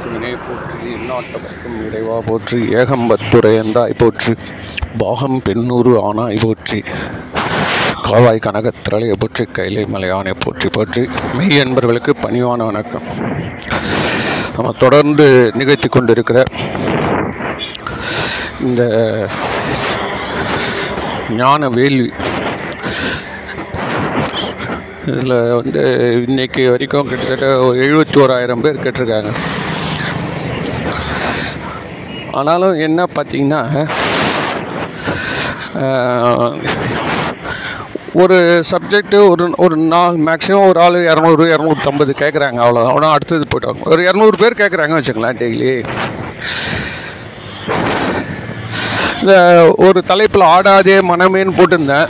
சிவனே போற்றி நாட்டவர்க்கும் இறைவா போற்றி ஏகம்பத்துரை எந்தாய் போற்றி பாகம் பெண்ணூறு ஆனாய் போற்றி காவாய் கனகத்திரளையை போற்றி கைலை மலையானை போற்றி போற்றி. மெய் என்பவர்களுக்கு பணிவான வணக்கம். நம்ம தொடர்ந்து நிகழ்த்தி கொண்டிருக்கிற இந்த ஞான வேள்வி. இதில் வந்து இன்னைக்கு வரைக்கும் கிட்டத்தட்ட ஒரு எழுபத்தி ஓராயிரம் பேர் கேட்டிருக்காங்க. ஆனாலும் என்ன பார்த்தீங்கன்னா ஒரு சப்ஜெக்ட்டு ஒரு ஒரு நாள் மேக்ஸிமம் ஒரு ஆள் இரநூறு இரநூத்தம்பது கேட்குறாங்க அவ்வளோதான் ஆனால் அடுத்தது போயிட்டாங்க ஒரு இரநூறு பேர் கேட்குறாங்க வச்சுக்கலாம் டெய்லி இந்த ஒரு தலைப்பில் ஆடாதே மனமேன்னு போட்டிருந்தேன்.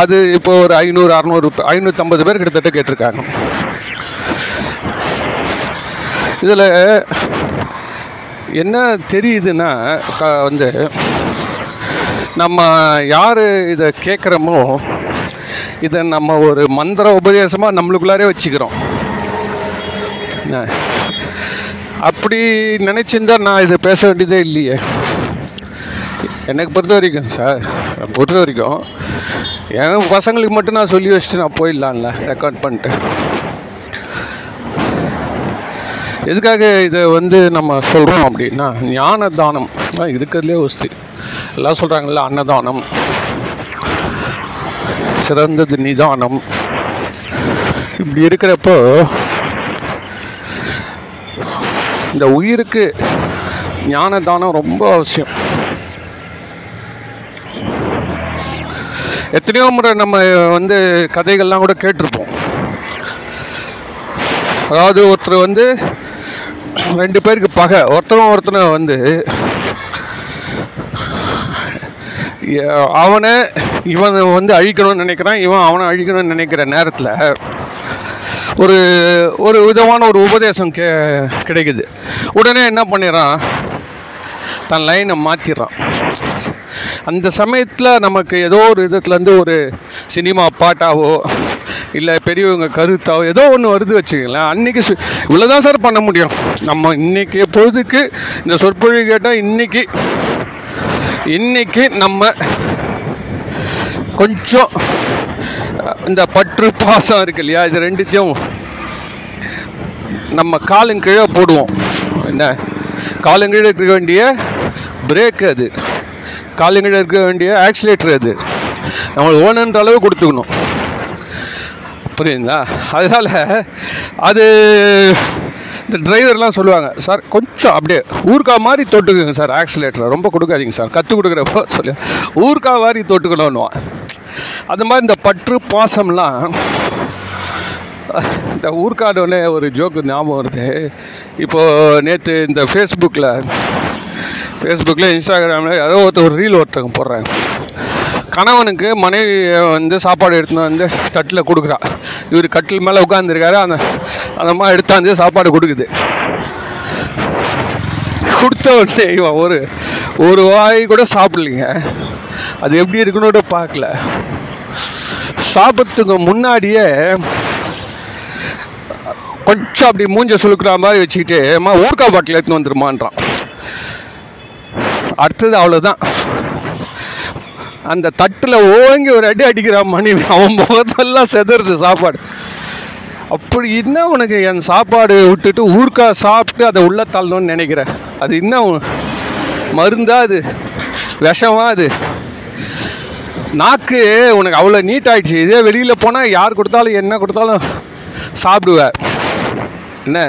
அது இப்போ ஒரு ஐநூறு அறநூறு ஐநூற்றம்பது பேர் கிட்டத்தட்ட கேட்டிருக்காங்க. இதில் என்ன தெரியுதுன்னா க- வந்து நம்ம யார் இதை கேட்குறோமோ இதை நம்ம ஒரு மந்திர உபதேசமாக நம்மளுக்குள்ளாரே வச்சுக்கிறோம். அப்படி நினச்சிருந்தா நான் இதை பேச வேண்டியதே இல்லையே. எனக்கு பொறுத்த வரைக்கும் சார் பொறுத்த வரைக்கும் என் பசங்களுக்கு மட்டும் நான் சொல்லி வச்சுட்டு நான் போயிடலாம்ல ரெக்கார்ட் பண்ணிட்டு. எதுக்காக இதை வந்து நம்ம சொல்கிறோம் அப்படின்னா ஞான தானம் அதான் இருக்கிறதுலே ஒஸ்தி எல்லாம் சொல்கிறாங்கல்ல அன்னதானம். சிறந்தது நிதானம். இப்படி இருக்கிறப்போ இந்த உயிருக்கு ஞான தானம் ரொம்ப அவசியம். எத்தனையோ முறை நம்ம வந்து கதைகள்லாம் கூட கேட்டிருப்போம். அதாவது ஒருத்தர் வந்து ரெண்டு பேருக்கு பகை. ஒருத்தரும் ஒருத்தனை வந்து அவனை இவன் வந்து அழிக்கணும்னு நினைக்கிறான் இவன் அவனை அழிக்கணும்னு நினைக்கிற நேரத்தில் ஒரு ஒரு விதமான ஒரு உபதேசம் கே கிடைக்குது. உடனே என்ன பண்ணிடுறான்? தன் லைனை மாற்றிடுறான் அந்த சமயத்தில் நமக்கு ஏதோ ஒரு விதத்துலேருந்து ஒரு சினிமா பாட்டாவோ இல்லை பெரியவங்க கருத்தாவோ ஏதோ ஒன்று வருது வச்சுக்கலாம் அன்றைக்கி இவ்வளோ தான் சார் பண்ண முடியும். நம்ம இன்றைக்கி பொழுதுக்கு இந்த சொற்பொழிவு கேட்டால் இன்றைக்கி இன்றைக்கி நம்ம கொஞ்சம் இந்த பற்று பாசம் இருக்கு இல்லையா? இது ரெண்டுத்தையும் நம்ம காலங்கீழே போடுவோம். என்ன? காலங்கீழே இருக்க வேண்டிய பிரேக் அது. காலங்கீழே இருக்க வேண்டிய ஆக்சிலேட்டர் அது. நம்ம ஓனன்ற அளவு கொடுத்துக்கணும். புரியுதுங்களா? அதனால் அது இந்த டிரைவர்லாம் சொல்லுவாங்க சார் கொஞ்சம் அப்படியே ஊர்க்கா மாதிரி தொட்டுக்குங்க சார் ஆக்சிலேட்டரை ரொம்ப கொடுக்காதீங்க சார் கற்றுக் கொடுக்குறப்போ சொல்லி ஊர்க்கா மாதிரி தொட்டுக்கணும்னுவான். அந்த மாதிரி இந்த பற்று பாசம்லாம் இந்த ஊர்க்காடோடனே ஒரு ஜோக்கு ஞாபகம் வருது. இப்போது நேற்று இந்த ஃபேஸ்புக்கில் ஃபேஸ்புக்கில் இன்ஸ்டாகிராமில் ஏதோ ஒருத்தர் ஒரு ரீல் ஒருத்தவங்க போடுறாங்க. கணவனுக்கு மனைவி வந்து சாப்பாடு எடுத்துன்னு வந்து தட்டில் கொடுக்குறா. இவர் கட்டில் மேலே உட்காந்துருக்காரு அந்த அந்த அம்மா எடுத்தாந்து சாப்பாடு கொடுக்குது. கொடுத்த உடனே இவன் ஒரு ஒரு வாய் கூட சாப்பிடலைங்க. அது எப்படி இருக்குன்னு பார்க்கல. சாப்பிட்றதுக்கு முன்னாடியே கொஞ்சம் அப்படி மூஞ்ச சுழுக்கிற மாதிரி வச்சுக்கிட்டு அம்மா ஊர்க்கா பாட்டில் எடுத்துன்னு வந்துருமான்றான். அடுத்தது அவ்வளோதான் அந்த தட்டில் ஓங்கி ஒரு அடி அடிக்கிறான் மணி அவன் முகத்தெல்லாம் செதறுது சாப்பாடு. அப்படி என்ன உனக்கு என் சாப்பாடு விட்டுட்டு ஊர்க்கா சாப்பிட்டு அதை உள்ள தள்ளணும்னு நினைக்கிறேன் அது இன்னும் மருந்தா அது? விஷமா அது? நாக்கு உனக்கு அவ்வளோ நீட் இதே வெளியில் போனால் யார் கொடுத்தாலும் என்ன கொடுத்தாலும் சாப்பிடுவேன் என்ன?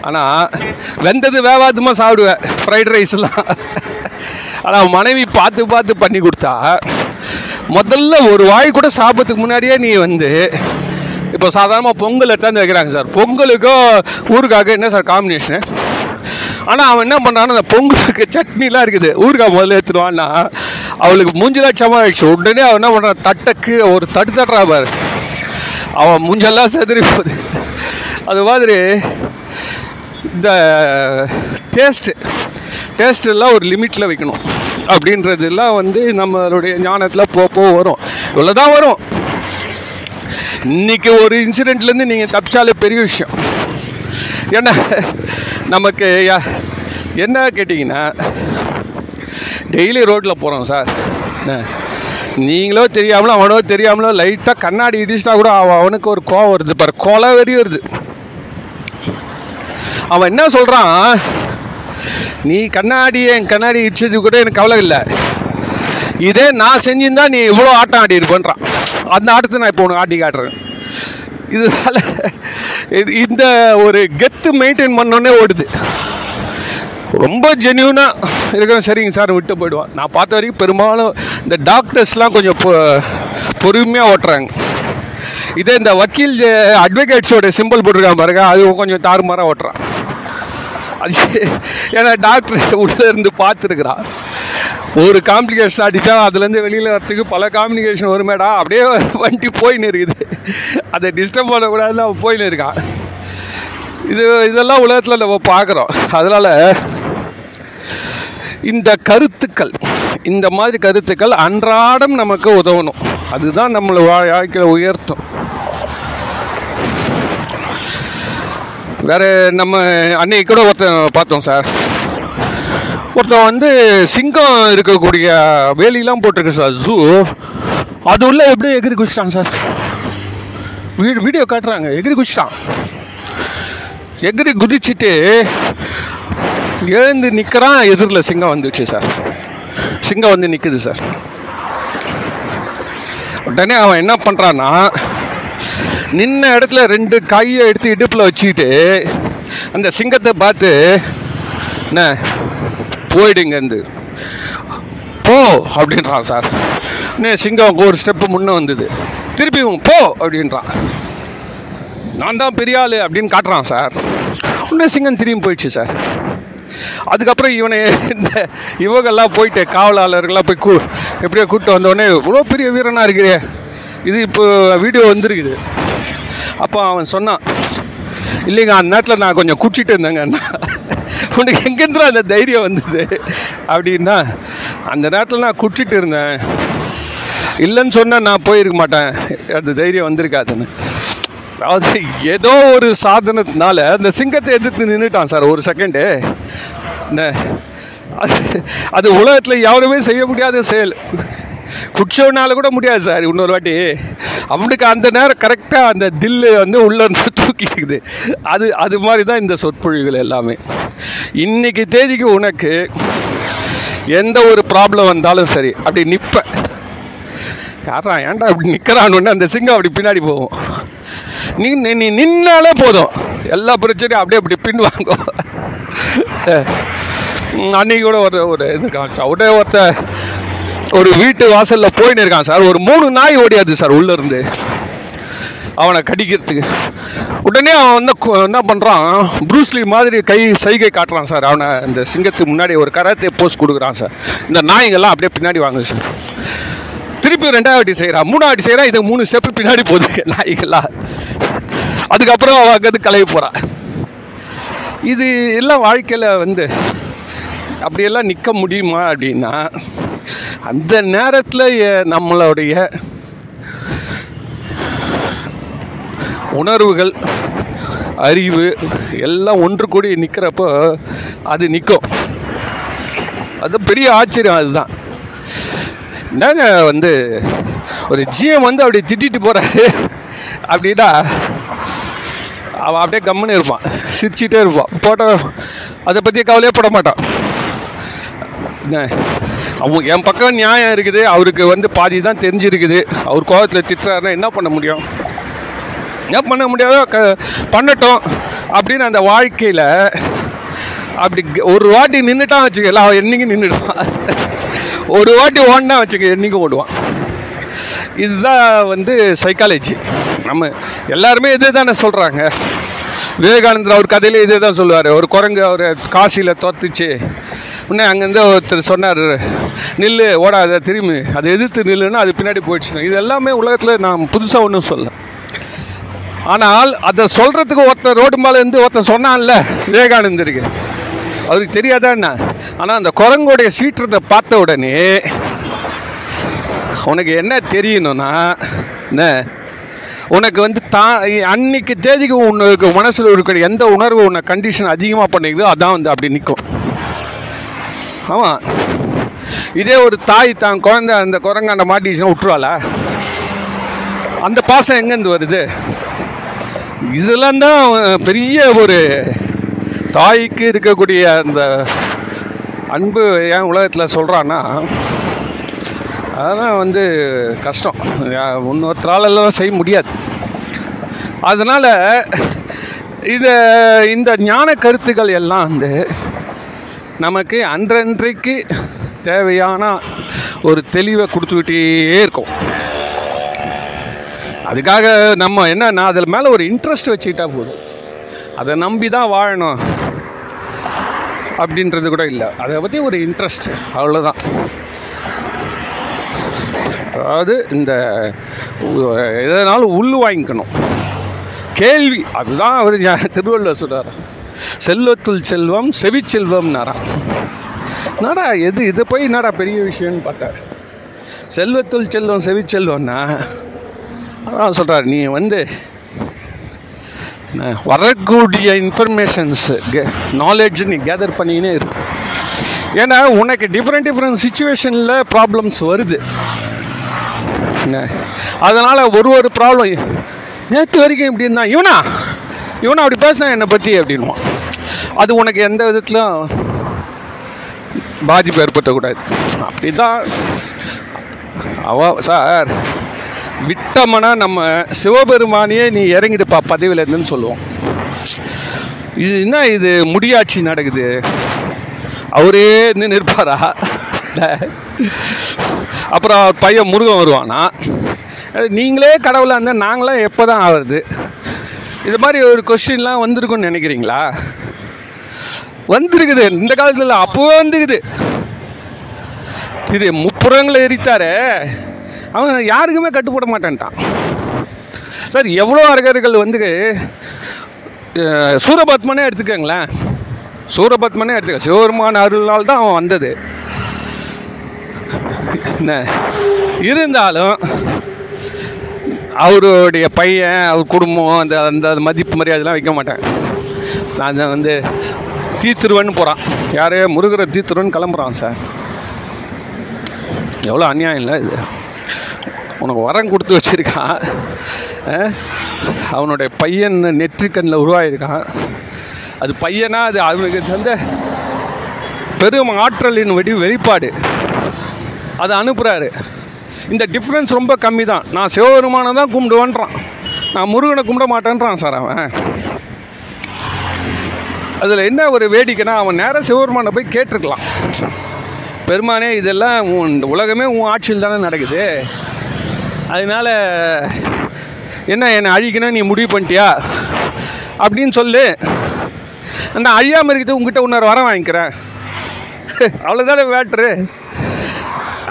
ஆனால் வெந்தது வேவாதுமா சாப்பிடுவேன் ஃப்ரைட் ரைஸ்லாம் ஆனால் மனைவி பார்த்து பார்த்து பண்ணி கொடுத்தா முதல்ல ஒரு வாய் கூட சாப்பிட்றதுக்கு முன்னாடியே நீ வந்து இப்போ சாதாரணமாக பொங்கல் எடுத்தாந்து வைக்கிறாங்க சார். பொங்கலுக்கும் ஊருக்காக என்ன சார் காம்பினேஷனு ஆனால் அவன் என்ன பண்ணுறான்னா அந்த பொங்கலுக்கு சட்னிலாம் இருக்குது. ஊறுகாய் முதல்ல ஏற்றுடுவான்னா அவளுக்கு மூஞ்செல்லாம் சமாளிச்சு. ஆயிடுச்சு உடனே அவன் என்ன பண்ணுறான் தட்டை கீழே ஒரு தட்டு தட்டுறா பாரு. அவன் மூஞ்செல்லாம் செதறி போகுது. அது மாதிரி இந்த டேஸ்ட்டு டேஸ்ட் எல்லாம் ஒரு லிமிட்டில் வைக்கணும். அப்படின்றதெல்லாம் வந்து நம்மளுடைய ஞானத்தில் போக போக வரும். இவ்வளோ தான் வரும். இன்னைக்கு ஒரு இன்சிடெண்ட்லேருந்து நீங்கள் தப்பிச்சாலே பெரிய விஷயம். ஏன்னா நமக்கு யா- என்ன கேட்டிங்கன்னா டெய்லி ரோட்டில் போகிறோம் சார் நீங்களோ தெரியாமலோ அவனோ தெரியாமலோ லைட்டாக கண்ணாடி இடிச்சிட்டா கூட அவன் அவனுக்கு ஒரு கோவம் வருது. பாரு கொலை வெறி வருது. அவன் என்ன சொல்கிறான் நீ கண்ணாடி என் கண்ணாடி இடிச்சது கூட எனக்கு கவலை இல்லை. இதே நான் செஞ்சிருந்தா நீ இவ்வளோ ஆட்டம் ஆடி இருப்பேன்றான் அந்த ஆட்டத்தை நான் இப்போ உனக்கு ஆட்டி காட்டுறேன். இதனால் இது இந்த ஒரு கெத்து மெயின்டைன் பண்ணோன்னே ஓடுது. ரொம்ப ஜென்யூனாக இருக்கிற சரிங்க சார் விட்டு போயிடுவான். நான் பார்த்த வரைக்கும் பெரும்பாலும் இந்த டாக்டர்ஸ்லாம் கொஞ்சம் பொறுமையாக ஓட்டுறாங்க. இதே இந்த வக்கீல் அட்வொகேட்ஸோட சிம்பிள் போட்டிருக்கான் பாருங்க அது கொஞ்சம் தாறுமாறாக ஓட்டுறான். அது ஏன்னா டாக்டர் உள்ளே இருந்து பார்த்துருக்குறான் ஒரு காம்ப்ளிகேஷன் அடித்தா அதுலேருந்து வெளியில் வரத்துக்கு பல காம்ப்ளிகேஷன் வருமேடா. அப்படியே வண்டி போயின்னு இருக்குது அதை டிஸ்டர்ப் பண்ணக்கூடாதுன்னு அவன் போயின்னு இருக்கான் இது இதெல்லாம் உலகத்தில் நம்ம பார்க்குறோம். அதனால் இந்த கருத்துக்கள் இந்த மாதிரி கருத்துக்கள் அன்றாடம் நமக்கு உதவணும். அதுதான் நம்மளை வா- உயர்த்தும். வேறு நம்ம அன்னைக்கு கூட ஒருத்தன் பார்த்தோம் சார். ஒருத்தன் வந்து சிங்கம் இருக்கக்கூடிய வேலிலாம் போட்டிருக்கு சார் ஜூ அது உள்ள எப்படியும் எகிரி குதிச்சிட்டான் சார்? வீடு வீடியோ காட்டுறாங்க எகிரி குதிச்சிட்டான் எகிரி குதிச்சுட்டு எழுந்து நிற்கிறான் எதிரில் சிங்கம் வந்துச்சு சார். சிங்கம் வந்து நிற்குது சார். உடனே அவன் என்ன பண்ணுறான்னா நின்ன இடத்துல ரெண்டு கையை எடுத்து இடுப்பில் வச்சுக்கிட்டு அந்த சிங்கத்தை பார்த்து என்ன போயிடுங்கந்து போ அப்படின்றான் சார். இன்னும் சிங்கம் ஒரு ஸ்டெப்பு முன்னே வந்தது. திருப்பியும் போ அப்படின்றான். நான் தான் பெரிய ஆளு அப்படின்னு காட்டுறான் சார். இன்னும் சிங்கம் திரும்பி போயிடுச்சு சார். அதுக்கப்புறம் இவனை இந்த இவங்கெல்லாம் போயிட்டு காவலாளர்கள்லாம் போய் கூ எப்படியோ கூப்பிட்டு வந்தோடனே இவ்வளோ பெரிய வீரனாக இருக்கிறே இது இப்போ வீடியோ வந்திருக்குது. அப்போ அவன் சொன்னான் இல்லைங்க அந்த நேரத்தில் நான் கொஞ்சம் குடிச்சிட்டு இருந்தேங்க உனக்கு எங்கேருந்து அந்த தைரியம் வந்தது? அப்படின்னா அந்த நேரத்தில் நான் குடிச்சிட்டு இருந்தேன். இல்லைன்னு சொன்னால் நான் போயிருக்க மாட்டேன். அந்த தைரியம் வந்திருக்காதுன்னு. அதாவது ஏதோ ஒரு சாதனத்தினால அந்த சிங்கத்தை எதிர்த்து நின்றுட்டான் சார் ஒரு செகண்டு என்ன அது அது உலகத்தில் யாருமே செய்ய முடியாத செயல். குடிச்சவனால கூட முடியாது சார் இன்னொரு வாட்டி. அவனுக்கு அந்த நேரம் கரெக்டாக அந்த தில்லு வந்து உள்ள தூக்கிக்குது அது அது மாதிரி தான் இந்த சொற்பொழிவுகள் எல்லாமே. இன்னைக்கு தேதிக்கு உனக்கு எந்த ஒரு ப்ராப்ளம் வந்தாலும் சரி அப்படி நிற்பேன் யாரா ஏன்டா அப்படி நிற்கிறான்னு அந்த சிங்கம் அப்படி பின்னாடி போகும். நீ நீ- நீ நின்னாலே போதும். எல்லா பிரச்சனையும் அப்படியே அப்படி பின் வாங்கும் அன்றைக்கி அன்னைக்கு கூட ஒரு ஒரு இது காமிச்சா உடனே ஒருத்த ஒரு வீட்டு வாசலில் போயின்னு இருக்கான் சார். ஒரு மூணு நாய் ஓடியாது சார் உள்ளேருந்து அவனை கடிக்கிறதுக்கு. உடனே அவன் வந்து என்ன பண்ணுறான் ப்ரூஸ்லி மாதிரி கை சைகை காட்டுறான் சார். அவனை இந்த சிங்கத்துக்கு முன்னாடி ஒரு கராத்தே போஸ் கொடுக்குறான் சார். இந்த நாய்ங்கள்லாம் அப்படியே பின்னாடி வாங்குது சார். திருப்பி ரெண்டாவது செய்கிறான் மூணாவது செய்கிறான் இது மூணு ஸ்டெப்பு பின்னாடி போகுது. நாய்கள்லாம். அதுக்கப்புறம் அவன் அங்கேருந்து கிளம்பி போகிறான் இது எல்லாம் வாழ்க்கையில் வந்து அப்படியெல்லாம் நிற்க முடியுமா அப்படின்னா அந்த நேரத்தில் நம்மளுடைய உணர்வுகள் அறிவு எல்லாம் ஒன்று கூடி நிற்கிறப்போ அது நிற்கும் அது பெரிய ஆச்சரியம் அதுதான். என்னங்க வந்து ஒரு ஜிஎம் வந்து அப்படி திட்டிட்டு போகிறாரு அப்படின்னா அவன் அப்படியே கம்முன்னு இருப்பான். சிரிச்சிட்டே இருப்பான். போட்ட அதை பற்றி கவலையே போட மாட்டான். அவங்க என் பக்கம் நியாயம் இருக்குது. அவருக்கு வந்து பாதி தான் தெரிஞ்சிருக்குது. அவர் கோபத்தில் திட்டுறாருன்னா என்ன பண்ண முடியும்? என்ன பண்ண முடியாதோ க பண்ணட்டும். அப்படின்னு அந்த வாழ்க்கையில் அப்படி ஒரு வாட்டி நின்றுட்டான் வச்சுக்கல அவன் என்றைக்கும் நின்றுடுவான் ஒரு வாட்டி ஓடினா வச்சுக்க என்றைக்கும் ஓடுவான்? இதுதான் வந்து சைக்காலஜி நம்ம எல்லாருமே இது தானே சொல்கிறாங்க விவேகானந்தர் அவர் கதையில இதே தான் சொல்லுவார். ஒரு குரங்கு அவர் காசியில் தோத்துச்சு உடனே அங்கேருந்து ஒருத்தர் சொன்னார் நில்லு ஓடாத திரும்பி. அதை எதிர்த்து நில்லுன்னா அது பின்னாடி போயிடுச்சு இது எல்லாமே உலகத்தில் நான் புதுசாக ஒன்றும் சொல்ல ஆனால் அதை சொல்கிறதுக்கு ஒருத்தர் ரோடு மேலே இருந்து ஒருத்தர் சொன்னான்ல விவேகானந்தருக்கு. அவருக்கு தெரியாதா என்ன? ஆனால் அந்த குரங்குடைய சீற்றத்தை பார்த்த உடனே உனக்கு என்ன தெரியணும்னா என்ன? உனக்கு வந்து தா அன்னைக்கு தேதிக்கு உனக்கு மனசில் இருக்கிற எந்த உணர்வு உன்னை கண்டிஷன் அதிகமாக பண்ணிக்குதோ அதான் வந்து அப்படி நிற்கும் ஆமாம் இதே ஒரு தாய் தான் குழந்தை அந்த குரங்காண்ட மாட்டிச்சுன்னா விட்டுருவாளா? அந்த பாசம் எங்கேருந்து வருது? இதெல்லாம் தான் பெரிய ஒரு தாய்க்கு இருக்கக்கூடிய அந்த அன்பு ஏன் உலகத்தில் சொல்கிறான்னா அதெல்லாம் வந்து கஷ்டம். இன்னொருத்தராலெல்லாம் செய்ய முடியாது. அதனால் இதை இந்த ஞான கருத்துக்கள் எல்லாம் வந்து நமக்கு அன்றன்றைக்கு தேவையான ஒரு தெளிவை கொடுத்துக்கிட்டே இருக்கும். அதுக்காக நம்ம என்னன்னா அதில் மேலே ஒரு இன்ட்ரெஸ்ட் வச்சுக்கிட்டா போதும். அதை நம்பி தான் வாழணும். அப்படின்றது கூட இல்லை. அதை பற்றி ஒரு இன்ட்ரெஸ்ட் அவ்வளோதான் அதாவது இந்த எதனாலும் உள் வாங்கிக்கணும். கேள்வி அதுதான் அவர் திருவள்ளுவர் சொல்கிறார் செல்வத்துள் செல்வம் செவிச்செல்வம்னாராம் என்னடா எது இது போய் என்னடா பெரிய விஷயம்னு பார்த்தார். செல்வத்துள் செல்வம் செவிச்செல்வம்னா அதான் சொல்கிறார் நீ வந்து வரக்கூடிய இன்ஃபர்மேஷன்ஸு நாலேஜ் நீ கேதர் பண்ணிக்கினே இருக்கு ஏன்னா உனக்கு டிஃப்ரெண்ட் டிஃப்ரெண்ட் சுச்சுவேஷனில் ப்ராப்ளம்ஸ் வருது. என்ன? அதனால் ஒரு ஒரு ப்ராப்ளம் நேற்று வரைக்கும் இப்படி இருந்தான். இவனா? இவனா அப்படி பேசினா என்னை பற்றி அப்படின்வான் அது உனக்கு எந்த விதத்திலும் பாதிப்பு ஏற்படுத்தக்கூடாது. அப்படி தான் அவ சார் விட்டமனா நம்ம சிவபெருமானியே நீ இறங்கிடுப்பா பதவியிலேருந்துன்னு சொல்லுவோம். இது என்ன இது? முடியாட்சி நடக்குது. அவரே நின்று நிற்பாரா? அப்புறம் பையன் முருகன் வருவானா? நீங்களே கடவுளாக இருந்தால் நாங்களாம் எப்போ தான் ஆகுறது இது மாதிரி ஒரு கொஸ்டின்லாம் வந்திருக்குன்னு நினைக்கிறீங்களா? வந்திருக்குது. இந்த காலத்தில் அப்போவே வந்துருக்குது. திரு முப்புறங்களை எரித்தாரு. அவன் யாருக்குமே கட்டுப்பட மாட்டேன்ட்டான். சார் எவ்வளோ அரகர்கள் வந்து சூரபத்மனே எடுத்துக்கங்களேன். சூரபத்மனே எடுத்துக்க சிவபெருமான அருள்னால் தான் அவன் வந்தது. இருந்தாலும் அவருடைய பையன் அவர் குடும்பம் அந்த அந்த மதிப்பு மரியாதைலாம் வைக்க மாட்டேன். நான் வந்து தீத்துருவன்னு போகிறான் யாரையோ முருகரை தீத்துருவன் கிளம்புறான் சார். எவ்வளோ அநியாயம் இல்லை இது. உனக்கு வரம் கொடுத்து வச்சிருக்கான். அவனுடைய பையன் நெற்றிக்கண்ணில் உருவாயிருக்கான். அது பையனா? அது அவனுக்கு தந்த பெரும் ஆற்றலின் வெடி வெளிப்பாடு. அதை அனுப்புகிறாரு இந்த டிஃப்ரென்ஸ் ரொம்ப கம்மி தான் நான் சிவபெருமானை தான் கும்பிடுவேன்றான். நான் முருகனை கும்பிட மாட்டேன்றான் சார் அவன். அதில் என்ன ஒரு வேடிக்கைனா அவன் நேராக சிவபெருமானை போய் கேட்டிருக்கலாம். பெருமானே இதெல்லாம் உன் இந்த உலகமே உன் ஆட்சியில் தானே நடக்குது. அதனால் என்ன என்னை அழிக்கணும் நீ முடிவு பண்ணிட்டியா? அப்படின்னு சொல்லு. நான் அழியாமல் இருக்கிறது உங்ககிட்ட இன்னொரு வரம் வாங்கிக்கிறேன். அவ்வளோதான வேட்டரு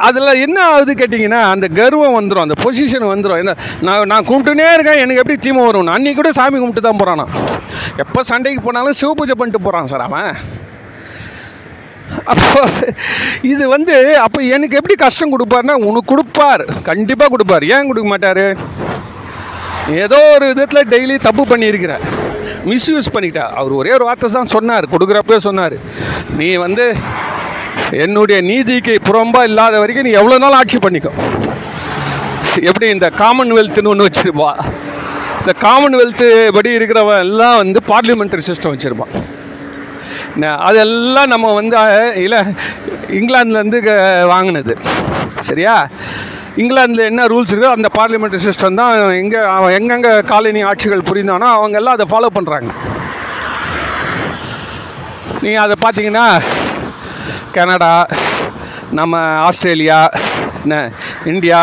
அதில் என்ன ஆகுது கேட்டிங்கன்னா அந்த கர்வம் வந்துடும் அந்த பொசிஷன் வந்துடும் என்ன நான் நான் கும்பிட்டுனே இருக்கேன் எனக்கு எப்படி தீமை வரும் அன்றைக்கி கூட சாமி கும்பிட்டு தான் போகிறான் எப்போ சண்டைக்கு போனாலும் சிவ பூஜை பண்ணிட்டு போகிறான் சார் அவன். அப்போ இது வந்து அப்போ எனக்கு எப்படி கஷ்டம் கொடுப்பாருன்னா உனக்கு கொடுப்பார். கண்டிப்பாக கொடுப்பார். ஏன் கொடுக்க மாட்டார்? ஏதோ ஒரு விதத்தில் டெய்லி தப்பு பண்ணியிருக்கிற. மிஸ்யூஸ் பண்ணிக்கிட்டா. அவர் ஒரே ஒரு வார்த்தை தான் சொன்னார். கொடுக்குறப்பே சொன்னார். நீ வந்து என்னுடைய நீதிக்கு புறம்பா இல்லாத வரைக்கும் நீ எவ்வளோ நாள் ஆட்சி பண்ணிக்கோ. எப்படி இந்த காமன்வெல்த்னு ஒன்று வச்சிருப்பா. இந்த காமன்வெல்த்து படி இருக்கிறவன் எல்லாம் வந்து பார்லிமெண்ட்ரி சிஸ்டம் வச்சுருப்பான். அதெல்லாம் நம்ம வந்து இல்லை இங்கிலாந்துலேருந்து வாங்கினது. சரியா? இங்கிலாந்தில் என்ன ரூல்ஸ் இருக்கோ அந்த பார்லிமெண்ட்ரி சிஸ்டம் தான் எங்கே அவன் எங்கெங்கே காலனி ஆட்சிகள் புரிந்தானோ அவங்க எல்லாம் அதை ஃபாலோ பண்ணுறாங்க நீங்கள் அதை பார்த்தீங்கன்னா கனடா நம்ம ஆஸ்திரேலியா என்ன இந்தியா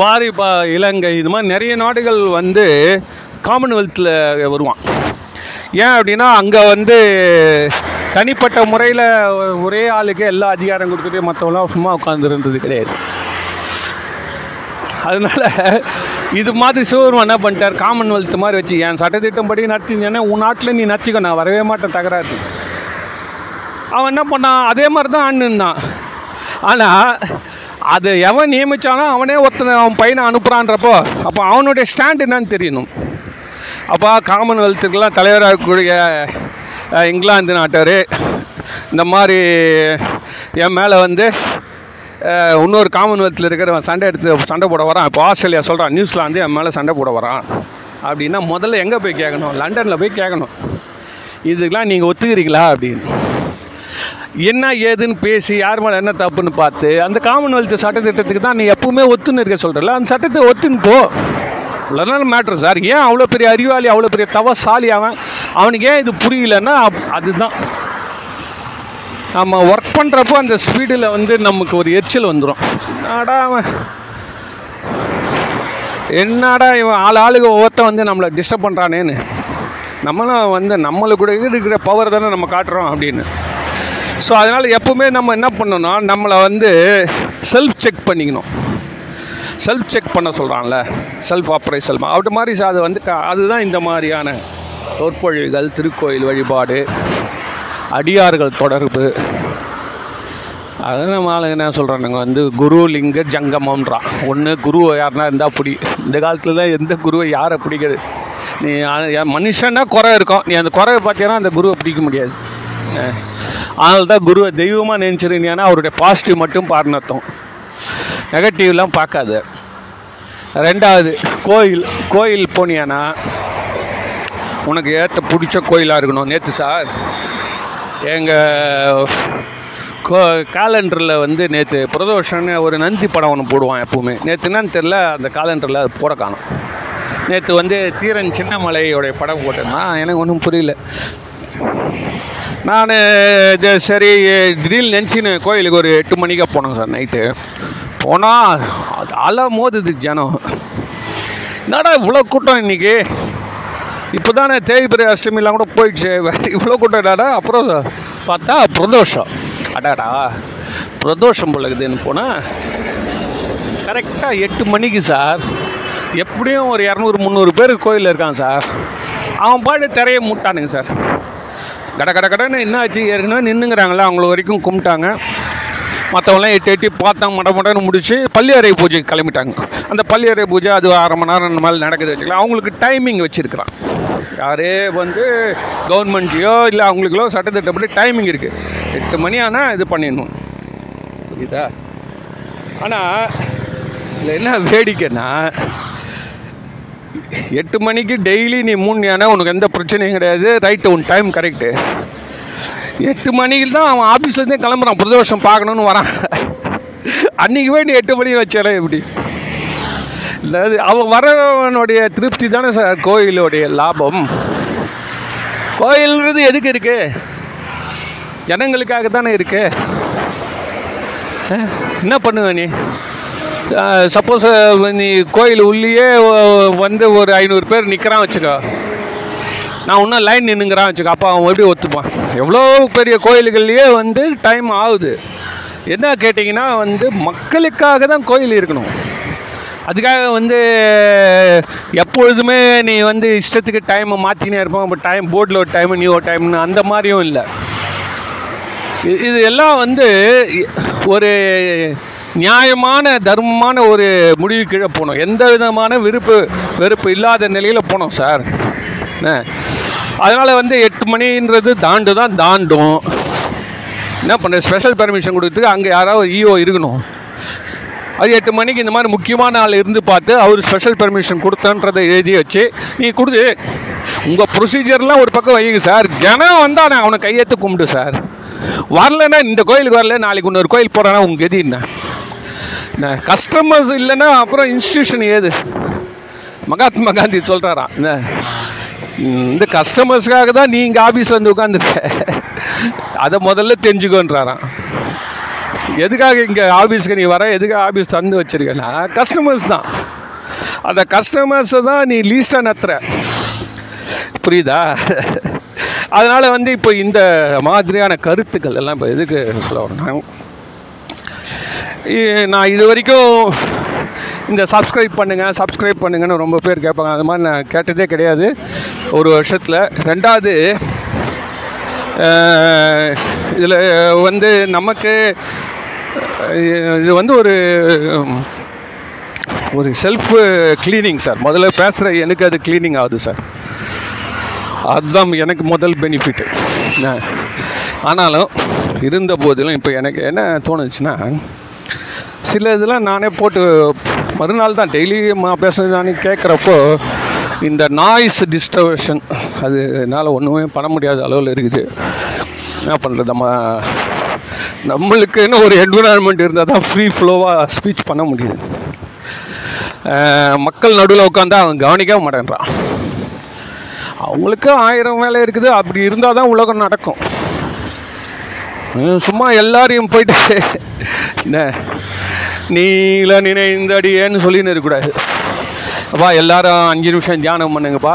வாரி இலங்கை இது மாதிரி நிறைய நாடுகள் வந்து காமன்வெல்த்தில் வருவான். ஏன் அப்படின்னா அங்கே வந்து தனிப்பட்ட முறையில் ஒரே ஆளுக்கு எல்லா அதிகாரம் கொடுத்துட்டு மற்றவங்களாம் சும்மா உட்காந்துருந்தது கிடையாது. அதனால் இது மாதிரி சிவபெருமான் என்ன பண்ணிட்டார்? காமன்வெல்த் மாதிரி வச்சு என் சட்டத்திட்டம் படி நடத்தினேன்னா உன் நாட்டில் நீ நடத்திக்கோ நான் வரவே மாட்டேன் தகராறு. அவன் என்ன பண்ணான்? அதே மாதிரி தான் அண்ணுந்தான் ஆனால் அது எவன் நியமித்தானோ அவனே ஒருத்தனை அவன் பையனை அனுப்புகிறான்றப்போ அப்போ அவனுடைய ஸ்டாண்ட் என்னன்னு தெரியணும். அப்போ காமன்வெல்த்துக்கெல்லாம் தலைவராக இருக்கக்கூடிய இங்கிலாந்து நாட்டார் இந்த மாதிரி என் மேலே வந்து இன்னொரு காமன்வெல்த்தில் இருக்கிறவன் சண்டை எடுத்து சண்டை போட வரான். இப்போ ஆஸ்திரேலியா சொல்கிறான் நியூசிலாந்து என் மேலே சண்டை போட வரான். அப்படின்னா முதல்ல எங்கே போய் கேட்கணும்? லண்டனில் போய் கேட்கணும். இதுக்கெலாம் நீங்கள் ஒத்துக்கிறீங்களா அப்படின்னு. என்ன ஏதுன்னு பேசி யார் மேலே என்ன தப்புன்னு பார்த்து அந்த காமன்வெல்த் சட்டத்திட்டத்துக்கு தான் நீ எப்பவுமே ஒத்துன்னு இருக்க சொல்கிறல அந்த சட்டத்தை ஒத்துன்னு போ. இவ்வளோ மேட்ரு சார் ஏன் அவ்வளோ பெரிய அறிவாளி அவ்வளோ பெரிய தவசாலி அவன்? அவனுக்கு ஏன் இது புரியலன்னா அதுதான். நம்ம ஒர்க் பண்ணுறப்போ அந்த ஸ்பீடில் வந்து நமக்கு ஒரு எரிச்சல் வந்துடும் என்னடா அவன்? என்னடா இவன்? ஆள் ஆளுக்கு ஒவ்வொருத்த வந்து நம்மளை டிஸ்டர்ப் பண்ணுறானேன்னு நம்மளும் வந்து நம்மளுக்கு கூட இருக்கிற பவர் தானே நம்ம காட்டுறோம் அப்படின்னு. ஸோ அதனால் எப்பவுமே நம்ம என்ன பண்ணணும்னா நம்மளை வந்து செல்ஃப் செக் பண்ணிக்கணும். செல்ஃப் செக் பண்ண சொல்கிறான்ல செல்ஃப் ஆப்ரேஷன் அப்படி மாதிரி அது வந்து அதுதான் இந்த மாதிரியான சொற்பொழிவுகள் திருக்கோயில் வழிபாடு அடியார்கள் தொடர்பு. அதை நம்ம ஆளுங்க என்ன சொல்கிறானுங்க வந்து குரு லிங்க ஜங்கமம்ன்றான் ஒன்று குரு யாருன்னா இருந்தால் பிடி. இந்த காலத்தில் தான் எந்த குருவை யாரை பிடிக்கிறது நீ மனுஷன்னா குறை இருக்கும். நீ அந்த குறைவை பார்த்தீங்கன்னா அந்த குருவை பிடிக்க முடியாது. அதனால தான் குருவை தெய்வமாக நினச்சிருந்தீங்கன்னா அவருடைய பாசிட்டிவ் மட்டும் பாருனத்தம். நெகட்டிவ்லாம் பார்க்காத. ரெண்டாவது கோயில் கோயில் போனியானா உனக்கு ஏற்ற பிடிச்ச கோயிலாக இருக்கணும். நேற்று சார் எங்கள் கோ காலண்டரில் வந்து நேற்று பிரதோஷன்னு ஒரு நந்தி படம் ஒன்று போடுவான் எப்பவுமே. நேற்று தெரில அந்த காலண்டரில் அது போட காணும். நேற்று வந்து தீரன் சின்னமலையோடைய படம் போட்டேன்னா எனக்கு ஒன்றும் புரியல. நான் இது சரி திடீர்னு நினச்சின்னு கோயிலுக்கு ஒரு எட்டு மணிக்காக போனோம் சார் நைட்டு போனால் அது அலை மோதுது ஜனம். என்னடா இவ்வளோ கூட்டம் இன்னைக்கு? இப்போ தானே தேய்பிரி அஷ்டமிலாம் கூட போயிடுச்சு. இவ்வளோ கூட்டம் என்னடா? அப்புறம் பார்த்தா பிரதோஷம். அடாடா பிரதோஷம் போல போனால் கரெக்டாக எட்டு மணிக்கு சார். எப்படியும் ஒரு இரநூறு முந்நூறு பேர் கோயிலில் இருக்கான் சார். அவன் பாட்டு திரையை மூட்டானுங்க சார். கட கட கடன்னு என்ன ஆச்சு ஏற்கனவே நின்றுங்கிறாங்களே அவங்கள வரைக்கும் கும்பிட்டாங்க. மற்றவங்களாம் எட்டு எட்டி பார்த்தாங்க மட மடன்னு முடிச்சு பள்ளியறை பூஜைக்கு கிளம்பிட்டாங்க. அந்த பள்ளியறை பூஜை அது அரை மணி நேரம் அந்த மாதிரி நடக்குது வச்சுக்கலாம். அவங்களுக்கு டைமிங் வச்சுருக்கிறான். யாரே வந்து கவர்மெண்ட்லேயோ இல்லை அவங்களுக்கோ சட்டத்திட்டப்படி டைமிங் இருக்குது எட்டு மணி ஆனால் இது பண்ணிடணும். புரியுதா? ஆனால் இதில் என்ன வேடிக்கைன்னா எட்டு மணிக்கு டெய்லி நீ மூணு உனக்கு எந்த பிரச்சனையும் கிடையாது. ரைட்டு உன் டைம் கரெக்டு எட்டு மணிக்கு தான் அவன் ஆஃபீஸ்லேருந்தே கிளம்புறான். பிரதோஷம் பார்க்கணுன்னு வரான். அன்றைக்கி போய் நீ எட்டு மணிக்கு வச்சாலே எப்படி இல்லை அவன் வரவனுடைய திருப்தி தானே சார்? கோயிலுடைய லாபம். கோயில்ன்றது எதுக்கு இருக்கு? ஜனங்களுக்காக தானே இருக்கு என்ன பண்ணுவ நீ? சப்போஸ் நீ கோயில் உள்ளேயே வந்து ஒரு ஐநூறு பேர் நிற்கிறான் வச்சுக்கோ. நான் இன்னும் லைன் நின்னுங்கிறான் வச்சுக்கோ. அப்போ அவன் எப்படி ஒத்துப்பான்? எவ்வளோ பெரிய கோயில்கள்லேயே வந்து டைம் ஆகுது. என்ன கேட்டிங்கன்னா வந்து மக்களுக்காக தான் கோயில் இருக்கணும். அதுக்காக வந்து எப்பொழுதுமே நீ வந்து இஷ்டத்துக்கு டைமை மாற்றினே இருப்போம். இப்போ டைம் போர்டில் ஒரு டைம் நீ ஒரு டைம்னு அந்த மாதிரியும் இல்லை. இது எல்லாம் வந்து ஒரு நியாயமான தர்மமான ஒரு முடிவு கீழே போகணும். எந்த விதமான விருப்பு வெறுப்பு இல்லாத நிலையில் போனோம் சார். அதனால் வந்து எட்டு மணின்றது தாண்டு தான் தாண்டும். என்ன பண்ண ஸ்பெஷல் பெர்மிஷன் கொடுத்துட்டு அங்கே யாராவது ஈஓ இருக்கணும். அது எட்டு மணிக்கு இந்த மாதிரி முக்கியமான ஆள் இருந்து பார்த்து அவர் ஸ்பெஷல் பெர்மிஷன் கொடுத்தன்றதை எழுதி வச்சு நீ கொடுத்து உங்கள் ப்ரொசீஜர்லாம் ஒரு பக்கம் வைங்க சார். ஜனம் வந்தானே அவனை கையெழுத்து கும்பிடு சார். வரலன்னா இந்த கோயிலுக்கு வரல நாளைக்கு இன்னொரு கோயில் போகிறானா உங்கள் கதி என்ன? கஸ்டமர்ஸ் இல்லைன்னா அப்புறம் இன்ஸ்டியூஷன் ஏது? மகாத்மா காந்தி சொல்கிறாராம் என்ன? இந்த கஸ்டமர்ஸ்க்காக தான் நீ இங்கே வந்து உட்காந்துருக்க. அதை முதல்ல தெரிஞ்சுக்கோன்றாராம். எதுக்காக இங்கே ஆஃபீஸ்க்கு நீ வர? எதுக்காக ஆஃபீஸ் தந்து வச்சுருக்கேன்னா கஸ்டமர்ஸ் தான். அந்த கஸ்டமர்ஸை தான் நீ லீஸ்டாக நத்துற. புரியுதா? அதனால் வந்து இப்போ இந்த மாதிரியான கருத்துக்கள் எல்லாம் இப்போ எதுக்கு சொல்ல வரேன்னா நான் இது வரைக்கும் இந்த சப்ஸ்கிரைப் பண்ணுங்கள் சப்ஸ்கிரைப் பண்ணுங்கன்னு ரொம்ப பேர் கேட்பாங்க. அது மாதிரி நான் கேட்டதே கிடையாது. ஒரு வருஷத்தில் ரெண்டாவது இதில் வந்து நமக்கு இது வந்து ஒரு ஒரு செல்ஃப் க்ளீனிங் சார் முதல்ல பேசுகிற எனக்கு அது க்ளீனிங் ஆகுது சார் அதுதான் எனக்கு முதல் பெனிஃபிட்டு ஆனாலும் இருந்த போதிலும் இப்போ எனக்கு என்ன தோணுச்சுன்னா சில இதெல்லாம் நானே போட்டு மறுநாள் தான் டெய்லி பேசுறது நானே கேட்குறப்போ இந்த நாய்ஸ் டிஸ்டர்பேஷன் அது என்னால் ஒன்றுமே பண்ண முடியாத அளவில் இருக்குது. என்ன பண்ணுறது நம்ம நம்மளுக்குன்னு ஒரு என்விரான்மெண்ட் இருந்தால் தான் ஃப்ரீ ஃப்ளோவாக ஸ்பீச் பண்ண முடியுது. மக்கள் நடுவில் உட்காந்தா அவன் கவனிக்கவே மாட்டேன்றான். அவங்களுக்கு ஆயிரம் வேலை இருக்குது. அப்படி இருந்தால் தான் உலகம் நடக்கும். சும்மா எல்லாரையும் போயிட்டு என்ன நீல நினைந்தடியேன்னு சொல்லின்னு இருக்கக்கூடாது. அப்பா எல்லாரும் அஞ்சு நிமிஷம் தியானம் பண்ணுங்கப்பா.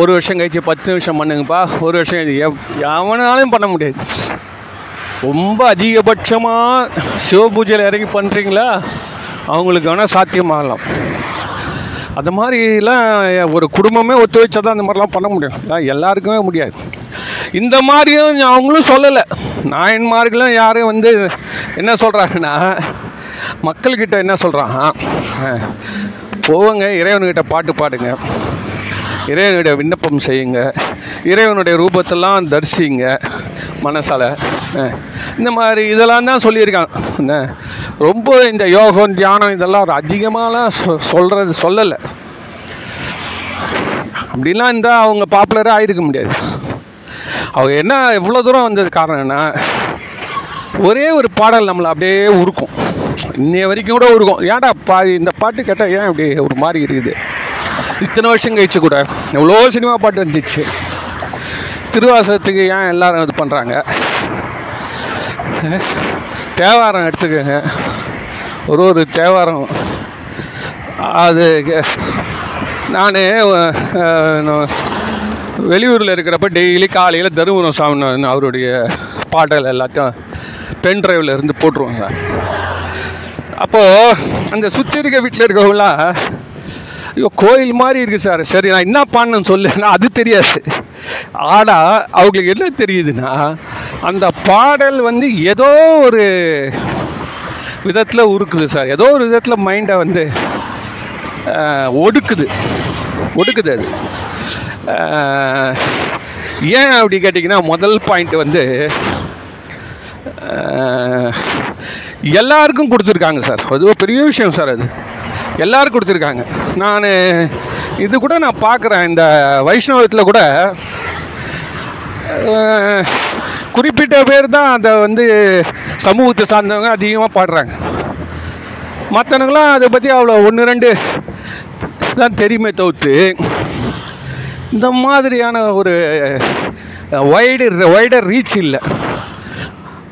ஒரு வருஷம் கழிச்சு பத்து நிமிஷம் பண்ணுங்கப்பா. ஒரு வருஷம் கழிச்சு எவனாலும் பண்ண முடியாது. ரொம்ப அதிகபட்சமாக சிவபூஜையில் இறங்கி பண்ணுறீங்களா அவங்களுக்கு வேணால் சாத்தியமாகலாம். அந்த மாதிரிலாம் ஒரு குடும்பமே ஒத்து வச்சா தான் அந்த மாதிரிலாம் பண்ண முடியும். எல்லாருக்குமே முடியாது. இந்த மாதிரியும் அவங்களும் சொல்லலை. நாயன்மார்களும் யாரும் வந்து என்ன சொல்கிறாங்கன்னா மக்கள்கிட்ட என்ன சொல்கிறான் போவங்க இறைவன்கிட்ட பாட்டு பாடுங்க. இறைவனுடைய விண்ணப்பம் செய்யுங்க. இறைவனுடைய ரூபத்தெல்லாம் தரிசிங்க மனசால. இந்த மாதிரி இதெல்லாம் தான் சொல்லியிருக்காங்க என்ன ரொம்ப இந்த யோகம் தியானம் இதெல்லாம் அதிகமாகலாம் சொ சொல்கிறது சொல்லலை. அப்படிலாம் இருந்தால் அவங்க பாப்புலராக ஆயிருக்க முடியாது. அவங்க என்ன எவ்வளோ தூரம் வந்தது காரணம்னா ஒரே ஒரு பாடல் நம்மளை அப்படியே உருக்கும். இன்னைய வரைக்கும் கூட உருக்கும். ஏன்டா பா இந்த பாட்டு கேட்டால் ஏன் இப்படி ஒரு மாதிரி இருக்குது? இத்தனை வருஷம் கழிச்சு கூட எவ்வளோ சினிமா பாட்டு வந்துச்சு திருவாசகத்துக்கு ஏன் எல்லாரும் இது பண்ணுறாங்க தேவாரம் எடுத்துக்கோங்க. ஒரு ஒரு தேவாரம். அது நான் வெளியூரில் இருக்கிறப்ப டெய்லி காலையில் தருமபுரம் சாமி அவருடைய பாடல் எல்லாத்தையும் பென் டிரைவில் இருந்து போட்டுருவோம் சார் அப்போது அந்த சுற்றி இருக்க வீட்டில் இருக்கவங்களாம் ஐயோ கோயில் மாதிரி இருக்குது சார். சரி நான் என்ன பண்ணேன்னு சொல்லுன்னா அது தெரியாது. ஆனால் அவங்களுக்கு என்ன தெரியுதுன்னா அந்த பாடல் வந்து ஏதோ ஒரு விதத்தில் உருக்குது சார். ஏதோ ஒரு விதத்தில் மைண்டை வந்து ஒடுக்குது. ஒடுக்குது அது. ஏன் அப்படி கேட்டிங்கன்னா முதல் பாயிண்ட் வந்து எல்லாருக்கும் கொடுத்துருக்காங்க சார். அது பெரிய விஷயம் சார் அது. எல்லோரும் கொடுத்துருக்காங்க. நான் இது கூட நான் பார்க்குறேன். இந்த வைஷ்ணவத்தில் கூட குறிப்பிட்ட பேர் தான் அதை வந்து சமூகத்தை சார்ந்தவங்க அதிகமாக பாடுறாங்க. மற்றவங்களாம் அதை பற்றி அவ்வளோ ஒன்று ரெண்டு தான் தெரியுமே தவிர்த்து இந்த மாதிரியான ஒரு வைடு வைடர் ரீச் இல்லை.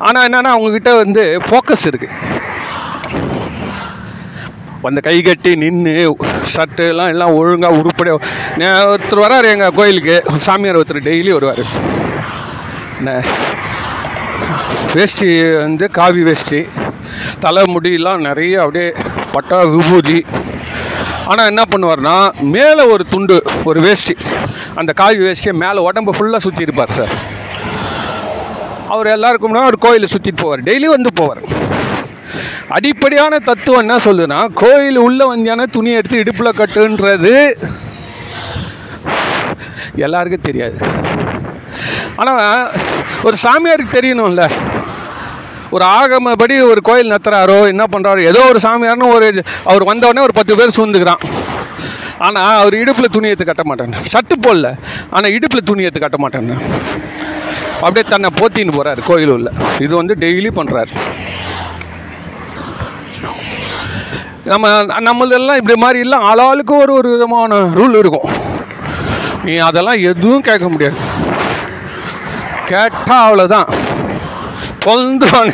ஆனால் என்னென்னா அவங்கக்கிட்ட வந்து ஃபோக்கஸ் இருக்குது அந்த கை கட்டி நின்று ஷர்ட்டு எல்லாம் எல்லாம் ஒழுங்காக உருப்படியாக நே- ஒருத்தர் வராரு எங்கள் கோயிலுக்கு. சாமியார் ஒருத்தர் டெய்லி வருவார். என்ன வேஷ்டி வந்து காவி வேஷ்டி. தலை முடியெல்லாம் நிறைய அப்படியே பட்டா விபூதி. ஆனால் என்ன பண்ணுவார்னா மேலே ஒரு துண்டு ஒரு வேஷ்டி. அந்த காவி வேஷ்டியை மேலே உடம்பு ஃபுல்லாக சுற்றி இருப்பார் சார். அவர் எல்லாருக்கும் முன்னாடி ஒரு கோயிலை சுற்றிட்டு போவார். டெய்லி வந்து போவார். அடிப்படையான தத்துவம் என்ன சொல்லுதுன்னா கோயில் உள்ள வந்தியான துணி எடுத்து இடுப்பில் கட்டுன்றது. எல்லாருக்கும் தெரியாது. ஆனால் ஒரு சாமியாருக்கு தெரியணும்ல. ஒரு ஆகமபடி ஒரு கோயில் நத்துறாரோ என்ன பண்ணுறாரோ ஏதோ ஒரு சாமியார்னு ஒரு அவர் வந்தவுடனே ஒரு பத்து பேர் சூழ்ந்துக்கிறான். ஆனால் அவர் இடுப்பில் துணி எடுத்து கட்ட மாட்டேன் சட்டு போடல ஆனால் இடுப்பில் துணி எடுத்து கட்ட மாட்டேன் அப்படியே தன்னை போத்தின்னு போகிறார் கோயில் உள்ள. இது வந்து டெய்லி பண்ணுறாரு நம்ம நம்மளதெல்லாம் இப்படி மாதிரி இல்லை ஆளாளுக்கு ஒரு ஒரு விதமான ரூல் இருக்கும். நீ அதெல்லாம் எதுவும் கேட்க முடியாது. கேட்டால் அவ்வளோதான் பொந்துவானு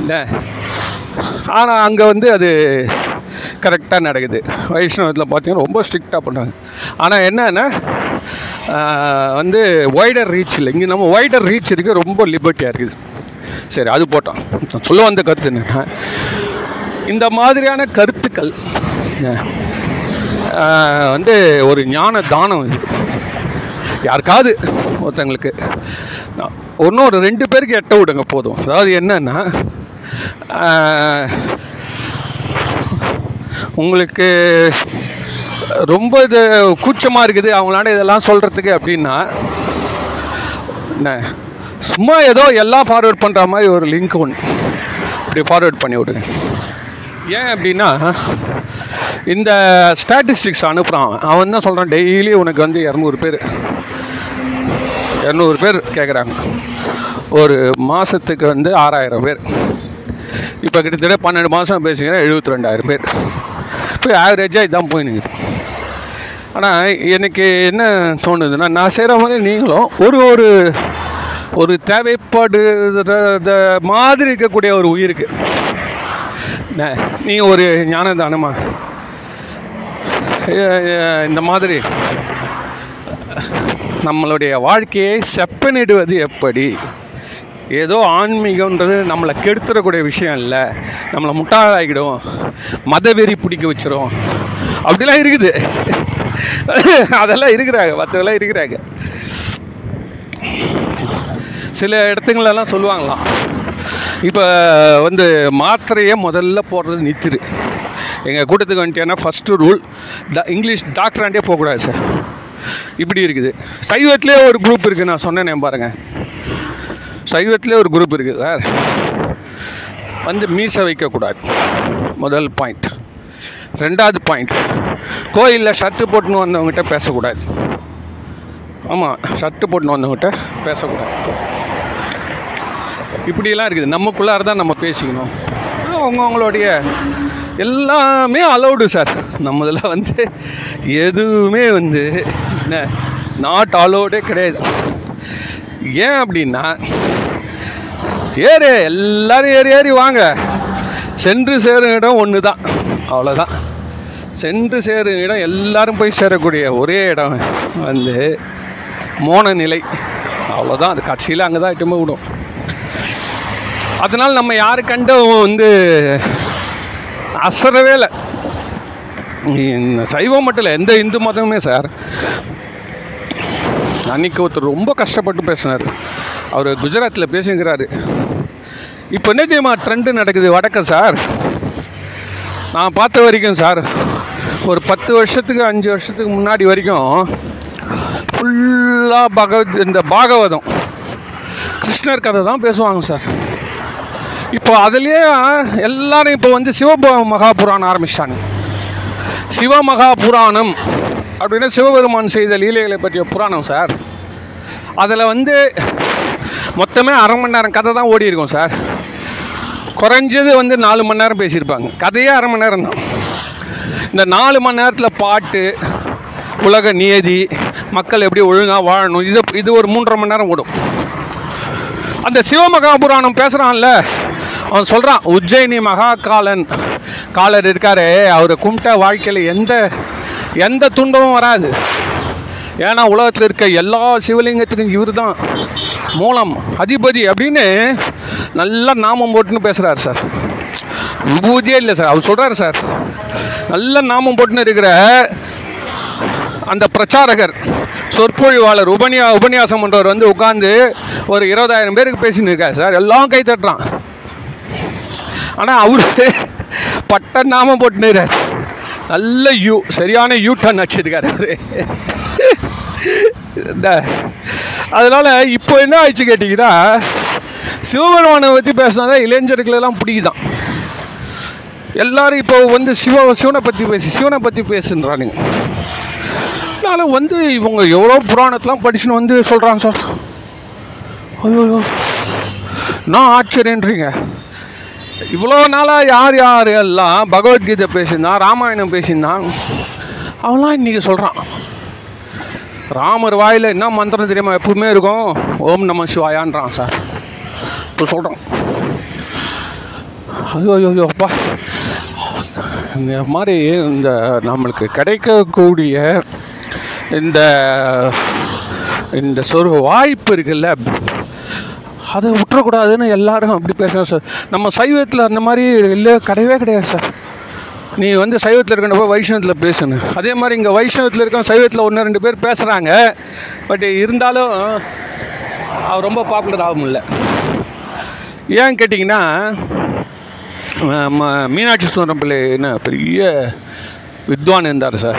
இல்லை. ஆனால் அங்கே வந்து அது கரெக்டாக நடக்குது. வைஷ்ணவத்தில் பார்த்தீங்கன்னா ரொம்ப ஸ்ட்ரிக்டாக பண்ணுறாங்க ஆனால் என்னன்னா வந்து ஒய்டர் ரீச் இல்லை. இங்கே நம்ம ஒய்டர் ரீச் இருக்குது ரொம்ப லிபர்ட்டியாக இருக்குது. சரி அது போட்டோம். நான் சொல்ல வந்த கருத்து என்னென்னா இந்த மாதிரியான கருத்துக்கள் வந்து ஒரு ஞான தானம் இது. யாருக்காவது ஒருத்தங்களுக்கு இன்னும் ஒரு ரெண்டு பேருக்கு எட்ட விடுங்க போதும். அதாவது என்னன்னா உங்களுக்கு ரொம்ப இது கூச்சமாக இருக்குது அவங்களால இதெல்லாம் சொல்கிறதுக்கு அப்படின்னா என்ன சும்மா ஏதோ எல்லாம் ஃபார்வேர்ட் பண்ணுற மாதிரி ஒரு லிங்க் ஒன்று இப்படி ஃபார்வேர்ட் பண்ணி விடுங்க. ஏன் அப்படின்னா இந்த ஸ்டாட்டிஸ்டிக்ஸ் அனுப்புகிறான் அவன். அவன் என்ன சொல்கிறான் டெய்லி உனக்கு வந்து இரநூறு பேர் இரநூறு பேர் கேட்குறாங்க ஒரு மாதத்துக்கு வந்து ஆறாயிரம் பேர். இப்போ கிட்டத்தட்ட பன்னெண்டு மாதம் பேசிங்கன்னா எழுபத்தி ரெண்டாயிரம் பேர். இப்போ ஆவரேஜாக இதான் போயினுக்குது ஆனால் எனக்கு என்ன தோணுதுன்னா நான் செய்கிற மாதிரி நீங்களும் ஒரு ஒரு ஒரு தேவைப்படுற மாதிரி இருக்கக்கூடிய ஒரு உயிருக்கு நீங்கள் ஒரு ஞானதானமா இந்த மாதிரி. நம்மளுடைய வாழ்க்கையை செப்பனிடுவது எப்படி? ஏதோ ஆன்மீகன்றது நம்மளை கெடுத்துடக்கூடிய விஷயம் இல்லை. நம்மளை முட்டாளாகிடும் மதவெறி பிடிக்க வச்சிரும். அப்படிலாம் இருக்குது. அதெல்லாம் இருக்கிறாங்க மற்றவெல்லாம் இருக்கிறாங்க. சில இடத்துங்களெல்லாம் சொல்லுவாங்களாம். இப்போ வந்து மாத்திரையை முதல்ல போடுறது நிறுத்திடு எங்கள் கூட்டத்துக்கு வந்துட்டேன்னா ஃபஸ்ட்டு ரூல் ட இங்கிலீஷ் டாக்டராண்டே போகக்கூடாது சார் இப்படி இருக்குது. சைவத்திலே ஒரு குரூப் இருக்குது நான் சொன்னேனே பாருங்கள் சைவத்திலே ஒரு குரூப் இருக்குது சார் வந்து மீசை வைக்கக்கூடாது. முதல் பாயிண்ட் ரெண்டாவது பாயிண்ட் கோயிலில் ஷர்ட்டு போட்டுன்னு வந்தவங்ககிட்ட பேசக்கூடாது. ஆமாம் ஷர்ட்டு போட்டுன்னு வந்தவங்ககிட்ட பேசக்கூடாது. இப்படியெல்லாம் இருக்குது. நமக்குள்ளார தான் நம்ம பேசிக்கணும். அவங்கவுங்களுடைய எல்லாமே அலௌடு சார் நம்மதில் வந்து எதுவுமே வந்து என்ன நாட் அலௌடே கிடையாது. ஏன் அப்படின்னா ஏறு எல்லாரும் ஏறி ஏறி வாங்க. சென்று சேரும் இடம் ஒன்று தான் அவ்வளோதான் சென்று சேரும் இடம் எல்லாரும் போய் சேரக்கூடிய ஒரே இடம் வந்து மோன நிலை அவ்வளோதான் அது கட்சியில் அங்கே தான் இட்டுமே விடும் அதனால் நம்ம யாரு கண்டும் வந்து அசரவே இல்லை. சைவம் மட்டும் இல்லை எந்த இந்து மதமுமே சார். அன்னைக்கு ஒருத்தர் ரொம்ப கஷ்டப்பட்டு பேசினார். அவர் குஜராத்தில் பேசுங்கிறாரு இப்போ என்ன தெரியுமா ட்ரெண்டு நடக்குது? வடக்க சார். நான் பார்த்த வரைக்கும் சார் ஒரு பத்து வருஷத்துக்கு அஞ்சு வருஷத்துக்கு முன்னாடி வரைக்கும் ஃபுல்லாக பகவத் இந்த பாகவதம் கிருஷ்ணர் கதை தான் பேசுவாங்க சார். இப்போ அதுலேயே எல்லாரும் இப்போ வந்து சிவ மகாபுராணம் ஆரம்பிச்சிட்டாங்க. சிவ மகாபுராணம் அப்படின்னா சிவபெருமான் செய்த லீலைகளை பற்றிய புராணம் சார். அதில் வந்து மொத்தமே அரை மணி நேரம் கதை தான் ஓடி இருக்கும் சார். குறைஞ்சது வந்து நாலு மணி நேரம் பேசியிருப்பாங்க. கதையே அரை மணி நேரம் தான். இந்த நாலு மணி நேரத்தில் பாட்டு உலக நியதி மக்கள் எப்படி ஒழுங்காக வாழணும் இது இது ஒரு மூன்றரை மணி நேரம் ஓடும். அந்த சிவமகாபுராணம் பேசுகிறான்ல அவன் சொல்கிறான் உஜ்ஜயினி மகாகாலன். காலர் இருக்காரு அவரை கும்பிட்ட வாழ்க்கையில் எந்த எந்த துன்பமும் வராது. ஏன்னா உலகத்தில் இருக்க எல்லா சிவலிங்கத்துக்கும் இவர் தான் மூலம் அதிபதி அப்படின்னு நல்லா நாமம் போட்டுன்னு பேசுகிறார் சார். விபூதியே இல்லை சார் அவர் சொல்கிறார் சார். நல்ல நாமம் போட்டுன்னு இருக்கிற அந்த பிரச்சாரகர் சொற்பொழிவாளர் உபன்யா உபன்யாசம் பண்ணுறவர் வந்து உட்காந்து ஒரு இருபதாயிரம் பேருக்கு பேசின்னு இருக்கார் சார். எல்லாம் கை தட்டுறான். ஆனால் அவரு பட்ட நாமம் போட்டுனுறார் நல்ல யூ சரியான யூ டர்ன் அடிச்சிருக்காரு அவரு. இந்த அதனால் இப்போ என்ன ஆயிடுச்சு கேட்டிங்கன்னா சிவபெருமானை பற்றி பேசினா தான் இளைஞர்களெல்லாம் பிடிக்குதான். எல்லாரும் இப்போ வந்து சிவ சிவனை பற்றி பேசி சிவனை பற்றி பேசுன்றானுங்க. அதனால வந்து இவங்க எவ்வளோ புராணத்தெலாம் படிச்சுன்னு வந்து சொல்கிறாங்க சார். ஐயோ நான் ஆச்சரியன்றீங்க இவ்வளோ நாளாக யார் யார் எல்லாம் பகவத்கீதை பேசியிருந்தான் ராமாயணம் பேசியிருந்தான் அவன்லாம் இன்றைக்கி சொல்கிறான் ராமர் வாயில் என்ன மந்திரம் தெரியுமா? எப்பவுமே இருக்கும். ஓம் நம சிவாயான்றான் சார். இப்போ சொல்கிறான் ஐயோ ஐயோ ஐயோ அப்பா. இந்த மாதிரி இந்த நம்மளுக்கு கிடைக்கக்கூடிய இந்த இந்த சொரு வாய்ப்பு இருக்குல்ல. அதை விட்டுறக்கூடாதுன்னு எல்லாரும் அப்படி பேசுகிறோம் சார் நம்ம சைவத்தில் அந்த மாதிரி இல்லை கிடையவே கிடையாது சார் நீ வந்து சைவத்தில் இருக்கிறப்ப வைஷ்ணவத்தில் பேசணும் அதே மாதிரி இங்கே வைஷ்ணவத்தில் இருக்க சைவத்தில் ஒன்று ரெண்டு பேர் பேசுகிறாங்க பட் இருந்தாலும் அவர் ரொம்ப பாப்புலர் ஆக முடியல. ஏன் கேட்டிங்கன்னா நம்ம மீனாட்சி சுந்தரம் பிள்ளை என்ன பெரிய வித்வான் இருந்தார் சார்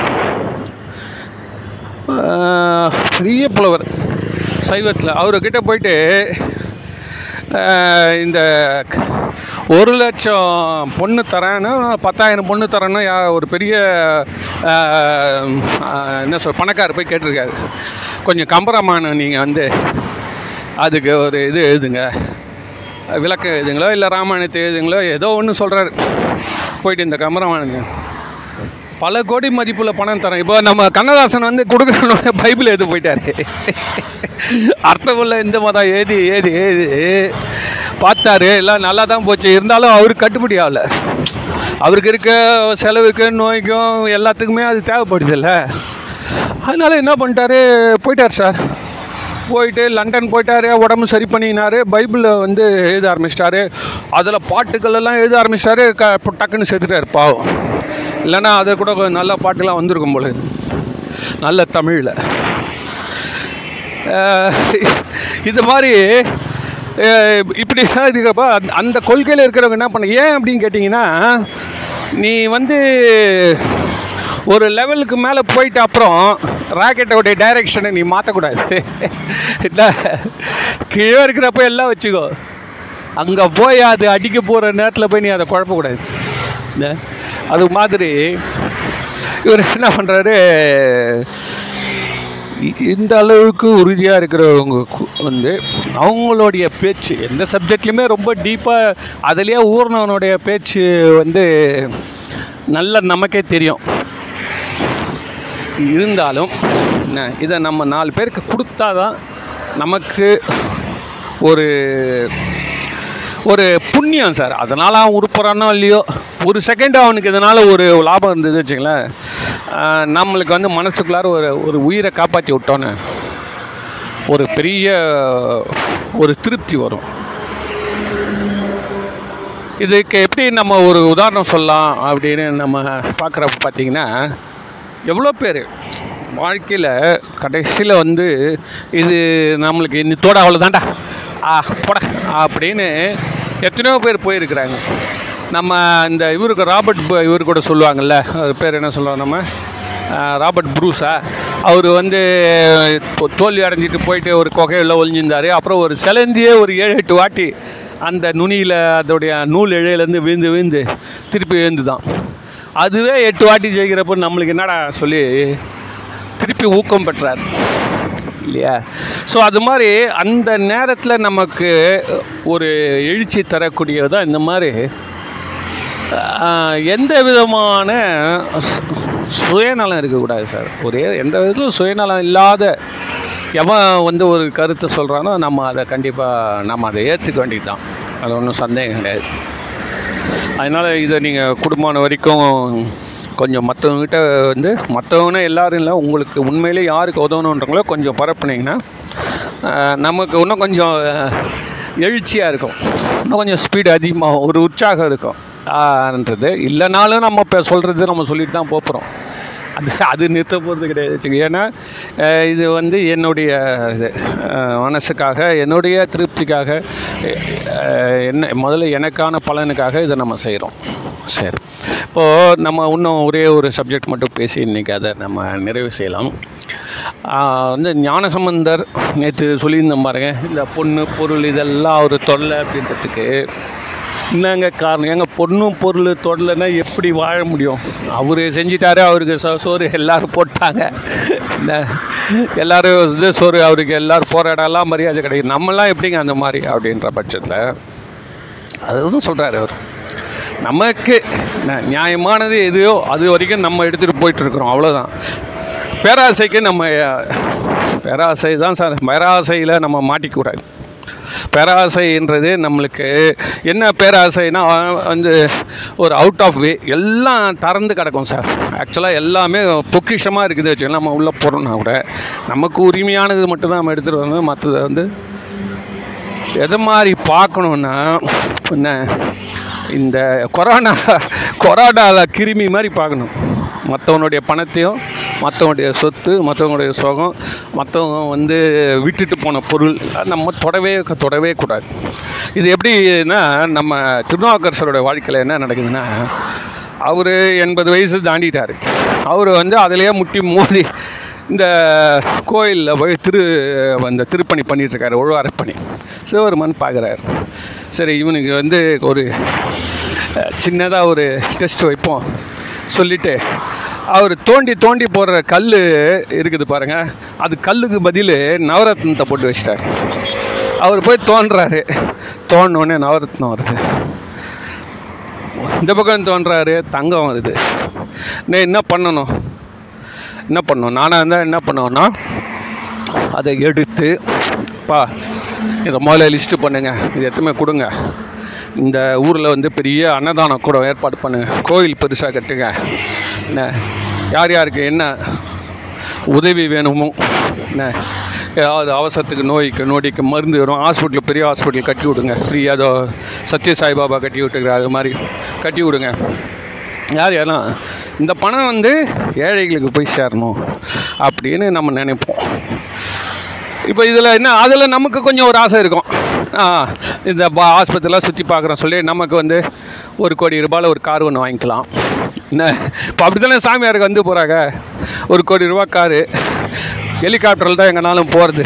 பெரிய புலவர் சைவத்தில். அவர்கிட்ட போயிட்டு இந்த ஒரு லட்சம் பொண்ணு தரேன்னு பத்தாயிரம் பொண்ணு தரேன்னு யா- ஒரு பெரிய என்ன சொல் பணக்காரர் போய் கேட்டிருக்காரு. கொஞ்சம் கம்பரமான நீங்கள் வந்து அதுக்கு ஒரு இது எழுதுங்க. விளக்கம் எழுதுங்களோ இல்லை ராமாயணத்தை எழுதுங்களோ ஏதோ ஒன்று சொல்கிறாரு போயிட்டு இந்த கம்பரமானுங்க பல கோடி மதிப்புள்ள பணம் தரேன். இப்போ நம்ம கண்ணதாசன் வந்து கொடுக்குற பைபிள் எழுதி போயிட்டாரு. அர்த்தமுள்ள இந்த மதம் ஏது ஏது ஏது? பார்த்தாரு எல்லாம் நல்லா தான் போச்சு. இருந்தாலும் அவருக்கு கட்டுப்படி ஆகல. அவருக்கு இருக்க செலவுக்கு நோய்க்கும் எல்லாத்துக்குமே அது தேவைப்படுதில்ல. அதனால என்ன பண்ணிட்டாரு? போயிட்டார் சார். போயிட்டு லண்டன் போயிட்டாரு உடம்பு சரி பண்ணினாரு பைபிளில் வந்து எழுத ஆரம்பிச்சிட்டாரு. அதில் பாட்டுக்கள் எல்லாம் எழுத ஆரம்பிச்சிட்டாரு. க டக்குன்னு செத்துட்டாரு பாவம். இல்லைன்னா அதை கூட கொஞ்சம் நல்ல பாட்டுலாம் வந்திருக்கும் போல நல்ல தமிழில். இது மாதிரி இப்படி இதுக்கப்போ அந்த- அந்த கொள்கையில் இருக்கிறவங்க என்ன பண்ண ஏன் அப்படின்னு கேட்டிங்கன்னா நீ வந்து ஒரு லெவலுக்கு மேலே போயிட்ட அப்புறம் ராக்கெட்டோடைய டைரெக்ஷனை நீ மாற்றக்கூடாது இல்லை கீழே இருக்கிறப்ப எல்லாம் வச்சுக்கோ. அங்கே போய் அது அடிக்க போகிற நேரத்தில் போய் நீ அதை குழப்பக்கூடாது. அது மாதிரி இவர் என்ன பண்ணுறாரு இந்த அளவுக்கு உறுதியாக இருக்கிறவங்க வந்து அவங்களுடைய பேச்சு எந்த சப்ஜெக்ட்லையுமே ரொம்ப டீப்பாக அதுலேயே ஊர்னவனுடைய பேச்சு வந்து நல்ல நமக்கே தெரியும். இருந்தாலும் என்ன இதை நம்ம நாலு பேருக்கு கொடுத்தாதான் நமக்கு ஒரு ஒரு புண்ணியம் சார். அதனால் அவன் உருப்புறானோ இல்லையோ ஒரு செகண்ட் அவனுக்கு இதனால் ஒரு லாபம் இருந்தது வச்சுங்களேன் நம்மளுக்கு வந்து மனசுக்குள்ளார ஒரு ஒரு உயிரை காப்பாற்றி விட்டோன்னு ஒரு பெரிய ஒரு திருப்தி வரும். இதுக்கு எப்படி நம்ம ஒரு உதாரணம் சொல்லலாம் அப்படின்னு நம்ம பார்க்குறப்ப பார்த்தீங்கன்னா எவ்வளோ பேர் வாழ்க்கையில் கடைசியில் வந்து இது நம்மளுக்கு இன்னத்தோட அவ்வளோதான்டா ஆ போட அப்படின்னு எத்தனையோ பேர் போயிருக்கிறாங்க. நம்ம இந்த இவருக்கு ராபர்ட் இவர் கூட சொல்லுவாங்கல்ல பேர் என்ன சொல்லுவோம் நம்ம? ராபர்ட் ப்ரூஸா. அவர் வந்து தோல்வி அடைஞ்சிட்டு போயிட்டு ஒரு குகையில் ஒளிஞ்சிருந்தார். அப்புறம் ஒரு சிலந்தியே ஒரு ஏழு எட்டு வாட்டி அந்த நுனியில் அதோடைய நூல் இழையிலேருந்து விழுந்து விழுந்து திருப்பி விழுந்து தான் அதுவே எட்டு வாட்டி ஜெயிக்கிறப்போ நம்மளுக்கு என்னடா சொல்லி திருப்பி ஊக்கம் பெற்றார். இல்லையா? ஸோ அது மாதிரி அந்த நேரத்தில் நமக்கு ஒரு எழுச்சி தரக்கூடியது தான் இந்த மாதிரி எந்த விதமான சுயநலம் இருக்கக்கூடாது சார். ஒரே எந்த விதத்திலும் சுயநலம் இல்லாத எவன் வந்து ஒரு கருத்தை சொல்கிறானோ நம்ம அதை கண்டிப்பாக நம்ம அதை ஏற்றுக்க வேண்டியது தான் அது ஒன்றும் சந்தேகம் கிடையாது. அதனால் இதை நீங்கள் குடும்பம் வரைக்கும் கொஞ்சம் மற்றவங்ககிட்ட வந்து மற்றவங்கன்னா எல்லோரும் இல்லை உங்களுக்கு உண்மையிலே யாருக்கு உதவணுன்றங்களோ கொஞ்சம் பரப்புனீங்கன்னா நமக்கு இன்னும் கொஞ்சம் எழுச்சியாக இருக்கும். இன்னும் கொஞ்சம் ஸ்பீடு அதிகமாகும் ஒரு உற்சாகம் இருக்கும். ஆன்றது. இல்லைனாலும் நம்ம இப்போ சொல்கிறது நம்ம சொல்லிட்டு தான் போகிறோம் அது அது நிறுத்த போகிறது கிடையாது வச்சுக்க. ஏன்னா இது வந்து என்னுடைய இது, மனசுக்காக என்னுடைய திருப்திக்காக என்ன முதல்ல எனக்கான பலனுக்காக இதை நம்ம செய்கிறோம் சரி. இப்போது நம்ம இன்னும் ஒரே ஒரு சப்ஜெக்ட் மட்டும் பேசி இன்றைக்கி அதை நம்ம நிறைவு செய்யலாம். வந்து ஞானசம்பந்தர் நேற்று சொல்லியிருந்தோம் பாருங்க இந்த பொண்ணு பொருள் இதெல்லாம் ஒரு தொல்லை அப்படின்றதுக்கு என்னங்க காரணம்? எங்கள் பொண்ணும் பொருள் தொடலைன்னா எப்படி வாழ முடியும்? அவர் செஞ்சிட்டாரு அவருக்கு ச சோறு எல்லோரும் போட்டாங்க. எல்லோரும் இது சோறு அவருக்கு எல்லாரும் போராடலாம் மரியாதை கிடைக்கும் நம்மளாம் எப்படிங்க அந்த மாதிரி அப்படின்ற பட்சத்தில் அதுவும் சொல்கிறாரு அவர். நமக்கு நியாயமானது எதையோ அது வரைக்கும் நம்ம எடுத்துகிட்டு போயிட்டுருக்குறோம் அவ்வளோதான் பேராசைக்கு நம்ம பேராசை தான் சார் பேராசையில் நம்ம மாட்டிக்கூடாது பேராசைன்றது நம்மளுக்கு. என்ன பேராசைனா வந்து ஒரு அவுட் ஆஃப் வே எல்லாம் திறந்து கிடக்கும் சார் ஆக்சுவலாக எல்லாமே பொக்கிஷமாக இருக்குது வச்சுக்கலாம் நம்ம உள்ளே போகிறோம்னா கூட நமக்கு உரிமையானது மட்டும்தான் நம்ம எடுத்துகிட்டு வரணும். மற்றதை வந்து எதை மாதிரி பார்க்கணுன்னா என்ன இந்த கொரோனா கொரோனாவில் கிருமி மாதிரி பார்க்கணும். மற்றவனுடைய பணத்தையும் மற்றவனுடைய சொத்து மற்றவனுடைய சுகம் மற்றவங்க வந்து விட்டுட்டு போன பொருள் அது நம்ம தொடவே தொடவே கூடாது. இது எப்படின்னா நம்ம திருநாவுக்கரசரோட வாழ்க்கையில் என்ன நடக்குதுன்னா அவர் எண்பது வயசு தாண்டிட்டார். அவர் வந்து அதிலேயே முட்டி மோதி இந்த கோயிலில் போய் திரு அந்த திருப்பணி பண்ணிகிட்ருக்காரு உழவாரப்பணி சிவபெருமான் பார்க்குறாரு சரி இவனுக்கு வந்து ஒரு சின்னதாக ஒரு டெஸ்ட் வைப்போம். சொல்லிவிட்டு அவர் தோண்டி தோண்டி போடுற கல் இருக்குது பாருங்கள் அது கல்லுக்கு பதில் நவரத்னத்தை போட்டு வச்சிட்டார். அவர் போய் தோன்றாரு. தோணுன்னே நவரத்னம் வருது. இந்த பக்கம் தோன்றாரு தங்கம் வருது. நான் என்ன பண்ணணும்? என்ன பண்ணணும்? நானாக இருந்தால் என்ன பண்ணுவேன்னா அதை எடுத்து பா இதை முதல்ல லிஸ்ட்டு பண்ணுங்கள் இது எத்தனை கொடுங்க. இந்த ஊரில் வந்து பெரிய அன்னதானம் கூட ஏற்பாடு பண்ணுங்க கோயில் பெருசாக கட்டுங்க. என்ன? யார் யாருக்கு என்ன உதவி வேணுமோ என்ன? ஏதாவது அவசரத்துக்கு நோய்க்கு நோடிக்கு மருந்து வரும். ஹாஸ்பிட்டல் பெரிய ஹாஸ்பிட்டல் கட்டி விடுங்க. ஃப்ரீயாக ஏதோ சத்ய சாய்பாபா கட்டி விட்டுக்கிறார். அது மாதிரி கட்டி விடுங்க. யார் யாரெல்லாம்? இந்த பணம் வந்து ஏழைகளுக்கு போய் சேரணும் அப்படின்னு நம்ம நினைப்போம். இப்போ இதில் என்ன? அதில் நமக்கு கொஞ்சம் ஒரு ஆசை இருக்கும். இந்த பா ஆஸ்பத்திரிலாம் சுற்றி பார்க்குறோம் சொல்லி நமக்கு வந்து ஒரு கோடி ரூபாயில் ஒரு கார் ஒன்று வாங்கிக்கலாம். என்ன இப்போ அப்படி தானே சாமியாருக்கு வந்து போகிறாங்க ஒரு கோடி ரூபா காரு ஹெலிகாப்டரில் தான் எங்கேனாலும் போகிறது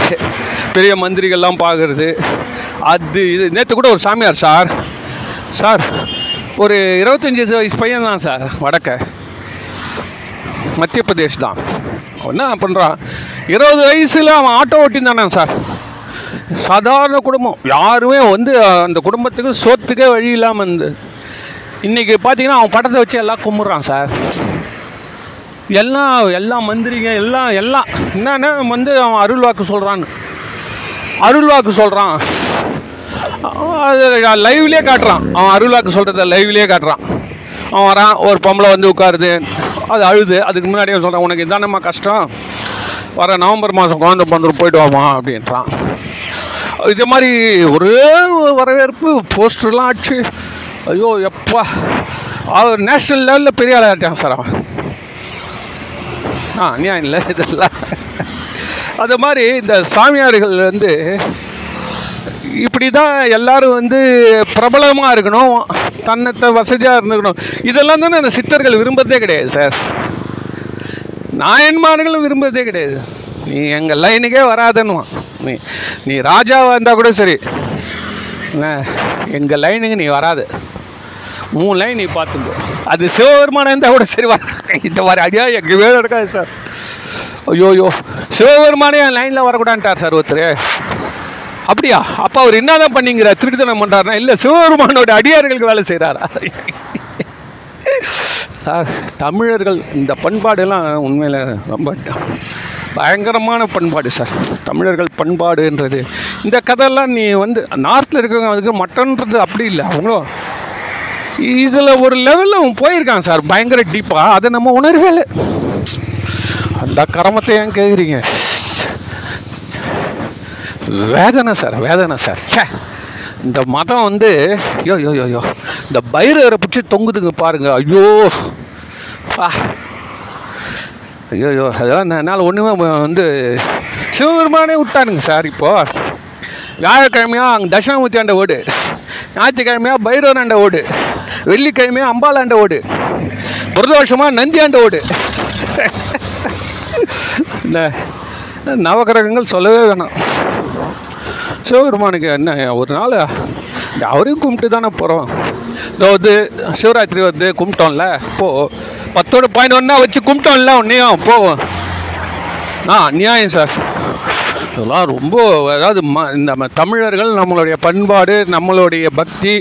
பெரிய மந்திரிகள்லாம் பார்க்குறது. அது இது நேற்று கூட ஒரு சாமியார் சார் சார் ஒரு இருபத்தஞ்சி வயசு பையன் தான் சார் வடக்க. மத்திய பிரதேஷ் தான் என்ன பண்ணுறான் இருபது வயசில் அவன் ஆட்டோ ஓட்டிந்தானே சார். சாதாரண குடும்பம். யாருமே வந்து அந்த குடும்பத்துக்கு சோத்துக்கே வழி இல்லாமல் இருந்து இன்றைக்கி பார்த்தீங்கன்னா அவன் படத்தை வச்சு எல்லாம் கும்பிட்றான் சார். எல்லாம் எல்லா மந்திரிங்க எல்லாம் எல்லாம் என்னன்னா வந்து அவன் அருள் வாக்கு சொல்கிறான்னு அருள் வாக்கு சொல்கிறான் அது லைவ்லேயே காட்டுறான். அவன் அருள் வாக்கு சொல்கிறத லைவ்லேயே காட்டுறான். அவன் வரான் ஒரு பொம்பளை வந்து உட்காருது. அது அழுது. அதுக்கு முன்னாடியே சொல்கிறான் உனக்கு இதானம்மா கஷ்டம்? வர நவம்பர் மாதம் குழந்தை பிறந்துட்டு போயிட்டு வாமா அப்படின்றான். இது மாதிரி ஒரே வரவேற்பு போஸ்டர்லாம் ஆச்சு ஐயோ எப்பா. அவர் நேஷ்னல் லெவலில் பெரிய ஆளாகிட்டான் சார் அவன். ஆ அநியாயம் இல்லை இதெல்லாம். அது மாதிரி இந்த சாமியார்கள் வந்து இப்படி தான் எல்லாரும் வந்து பிரபலமாக இருக்கணும் தன்னத்தை வசதியாக இருந்துக்கணும். இதெல்லாம் தானே அந்த சித்தர்கள் விரும்புறதே கிடையாது சார். நாயன்மார்களும் விரும்புறதே கிடையாது. நீ எங்கள் லைனுக்கே வராதன்னுவான். நீ நீ ராஜாவாக இருந்தால் கூட சரி. எங்கள் லைனுக்கு நீ வராது. மூணு லைன் நீ பார்த்துக்கோ அது சிவபெருமானம் இருந்தால் கூட சரி வர இந்த மாதிரி அடியா எங்கள் வேலை இருக்காது சார் ஐயோ ஐயோ சிவபெருமானே என் லைனில் வரக்கூடாதுட்டார் சார் ஒருத்தர். அப்படியா? அப்போ அவர் என்னதான் பண்ணிங்கிறார் திருட்டுத்தனம் பண்ணுறாருனா இல்லை சிவபெருமானோட அடியார்களுக்கு வேலை செய்கிறாரா தமிழர்கள் இந்த பண்பாடெல்லாம் உண்மையில் ரொம்ப பயங்கரமான பண்பாடு சார். தமிழர்கள் பண்பாடுன்றது. இந்த கதையெல்லாம் நீ வந்து நார்த்தில் இருக்கிறவங்க அதுக்கு மட்டன்றது அப்படி இல்லை. அவங்களும் இதில் ஒரு லெவலில் அவன் போயிருக்கான் சார் பயங்கர டீப்பாக அதை நம்ம உணர்வே இல்லை. அந்த கரமத்தை ஏன் கேட்குறீங்க வேதனை சார் வேதனை சார். சே இந்த மதம் வந்து ஐயோ யோ யோ யோ இந்த பைரவரை பிடிச்சி தொங்குதுங்க பாருங்க. ஐயோ. பா ஐயோ யோ அதெல்லாம் என்னால் ஒன்றுமே வந்து சிவபெருமானே விட்டானுங்க சார் இப்போது வியாழக்கிழமையா அங்கே தட்சிணாமூர்த்தி ஆண்ட ஓடு. ஞாயிற்றுக்கிழமையா பைரவர் ஆண்ட ஓடு. வெள்ளிக்கிழமையா அம்பாள் ஆண்ட ஓடு. பிரதோஷமாக நந்தி ஆண்ட ஓடு. இந்த நவகிரகங்கள் சொல்லவே வேணாம். சிவபெருமானுக்கு என்ன ஒரு நாள் அவரையும் கும்பிட்டு தானே போகிறோம் இதோ வந்து சிவராத்திரி வந்து கும்பிட்டோம்ல. போ பத்தோட பாயிண்ட் ஒன்றா வச்சு கும்பிட்டோம்ல உன்னையும். போவோம் ஆ நியாயம் சார். இதெல்லாம் ரொம்ப அதாவது ம இந்த நம்ம தமிழர்கள் நம்மளுடைய பண்பாடு நம்மளுடைய பக்தி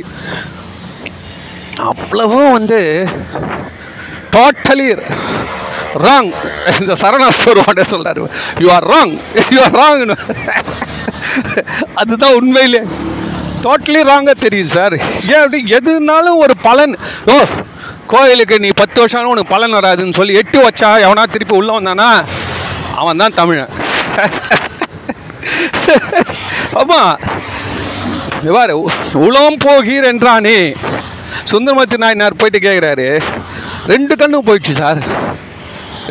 அவ்வளவும் வந்து டோட்டலி ராங் இந்த சரணாஸ்வரவாட சொல்கிறார் you are wrong you are wrong அதுதான் உண்மையிலே. டோட்டலி ராங்காக தெரியுது சார் ஏன் அப்படி? எதுனாலும் ஒரு பலன். ஓ கோயிலுக்கு நீ பத்து வருஷம் உனக்கு பலன் வராதுன்னு சொல்லி எட்டு வச்சா எவனா திருப்பி உள்ள வந்தானா? அவன் தான் தமிழன் ஆமாம் இவ்வாறு உளம் போகீர் என்றானே. சுந்தரமூர்த்தி நாயனார் போயிட்டு கேட்குறாரு ரெண்டு கண்ணும் போயிடுச்சு சார்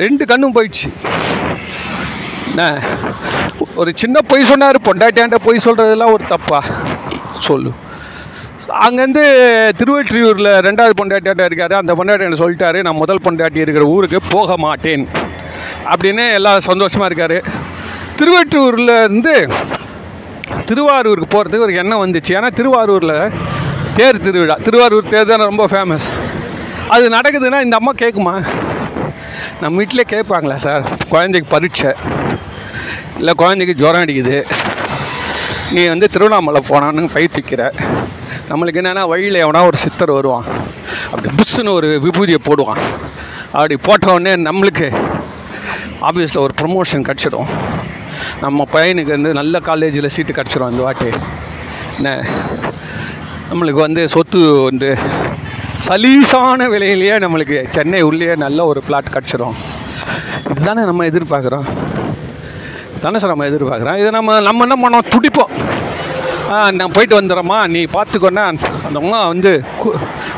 ரெண்டு கண்ணும் போயிடுச்சு. என்ன? ஒரு சின்ன பொய் சொன்னார் பொண்டாட்டியாண்ட பொய் சொல்கிறதெல்லாம் ஒரு தப்பா? சொல்லு. அங்கேருந்து திருவெற்றியூரில் ரெண்டாவது பொண்டாட்டியாண்ட இருக்காரு. அந்த பொண்டாட்டியாண்ட சொல்லிட்டாரு நான் முதல் பொண்டாட்டி இருக்கிற ஊருக்கு போக மாட்டேன். அப்படின்னு எல்லாம் சந்தோஷமாக இருக்காரு. திருவெற்றியூரில் இருந்து திருவாரூருக்கு போகிறதுக்கு ஒரு எண்ணம் வந்துச்சு. ஏன்னா திருவாரூரில் தேர் திருவிழா. திருவாரூர் தேர் தானே ரொம்ப ஃபேமஸ் அது நடக்குதுன்னா இந்த அம்மா கேட்குமா நம்ம வீட்டிலே கேட்பாங்களா சார்? குழந்தைக்கு பரீட்சை. இல்லை குழந்தைக்கு ஜுரம் அடிக்குது. நீ வந்து திருவண்ணாமலை போனான்னு பயிற்சிக்கிற. நம்மளுக்கு என்னென்னா வழியில் எவனா ஒரு சித்தர் வருவான். அப்படி புஷ்ஷுன்னு ஒரு விபூதியை போடுவான். அப்படி போட்டவுடனே நம்மளுக்கு ஆஃபீஸில் ஒரு ப்ரொமோஷன் கிடச்சிடும். நம்ம பையனுக்கு வந்து நல்ல காலேஜில் சீட்டு கிடச்சிரும் இந்த வாட்டி. என்ன? நம்மளுக்கு வந்து சொத்து வந்து சலீசான விலையிலேயே நம்மளுக்கு சென்னை உள்ளே நல்ல ஒரு பிளாட் கிடச்சிரும். இதுதானே நம்ம எதிர்பார்க்குறோம்? தானே சார் நம்ம எதிர்பார்க்குறேன். இதை நம்ம நம்ம என்ன பண்ணோம்? துடிப்போம். நான் போயிட்டு வந்துடுறேம்மா. நீ பார்த்துக்கோன்னா அந்தவங்களாம் வந்து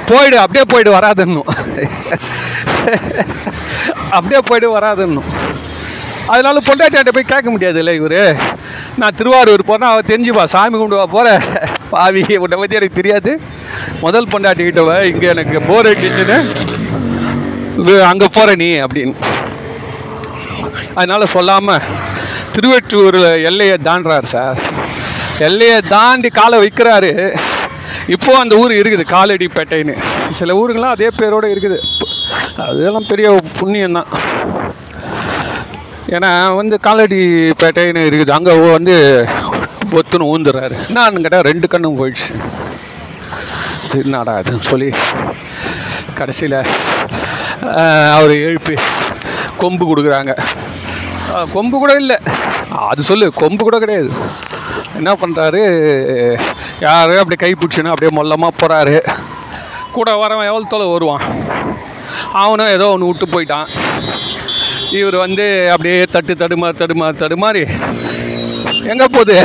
போயிடு அப்படியே போயிடு வராதுன்னும் அப்படியே போயிடு வராதுன்னும் அதனால பொண்டாட்டியாட்ட போய் கேட்க முடியாதுல்ல இவர். நான் திருவாரூர் போனால் அவள் தெரிஞ்சுப்பா. சாமி கும்பிடுவா போகிற பாவி உன்னை பற்றி எனக்கு தெரியாது. முதல் பொண்டாட்டிக்கிட்ட வா இங்கே எனக்கு போர் அடிச்சுன்னு அங்கே போகிற நீ அப்படின்னு. அதனால் சொல்லாமல் திருவெற்றூர் எல்லையை தாண்டுறாரு சார். எல்லையை தாண்டி காலை வைக்கிறாரு. இப்போ அந்த ஊர் இருக்குது காலடிப்பேட்டைன்னு. சில ஊருங்களாம் அதே பேரோட இருக்குது. அதெல்லாம் பெரிய புண்ணியம் தான் ஏன்னா வந்து காலடிப்பேட்டைன்னு இருக்குது. அங்கே வந்து ஒத்துன்னு ஊந்துடுறாரு நான் கேட்டால் ரெண்டு கண்ணும் போயிடுச்சு. திருநாடா அதுன்னு சொல்லி கடைசியில் அவர் எழுப்பி கொம்பு கொடுக்குறாங்க. கொம்பு கூட இல்லை. அது சொல்லு கொம்பு கூட கிடையாது. என்ன பண்ணுறாரு யாரும் அப்படி கை பிடிச்சின்னு அப்படியே மொல்லமாக போகிறாரு கூட வரவன் எவ்வளோ தொலை வருவான்? அவனும் ஏதோ ஒன்று விட்டு போயிட்டான். இவர் வந்து அப்படியே தட்டு தடுமாறு தடுமாறு தடுமாறி. எங்கே போகுது?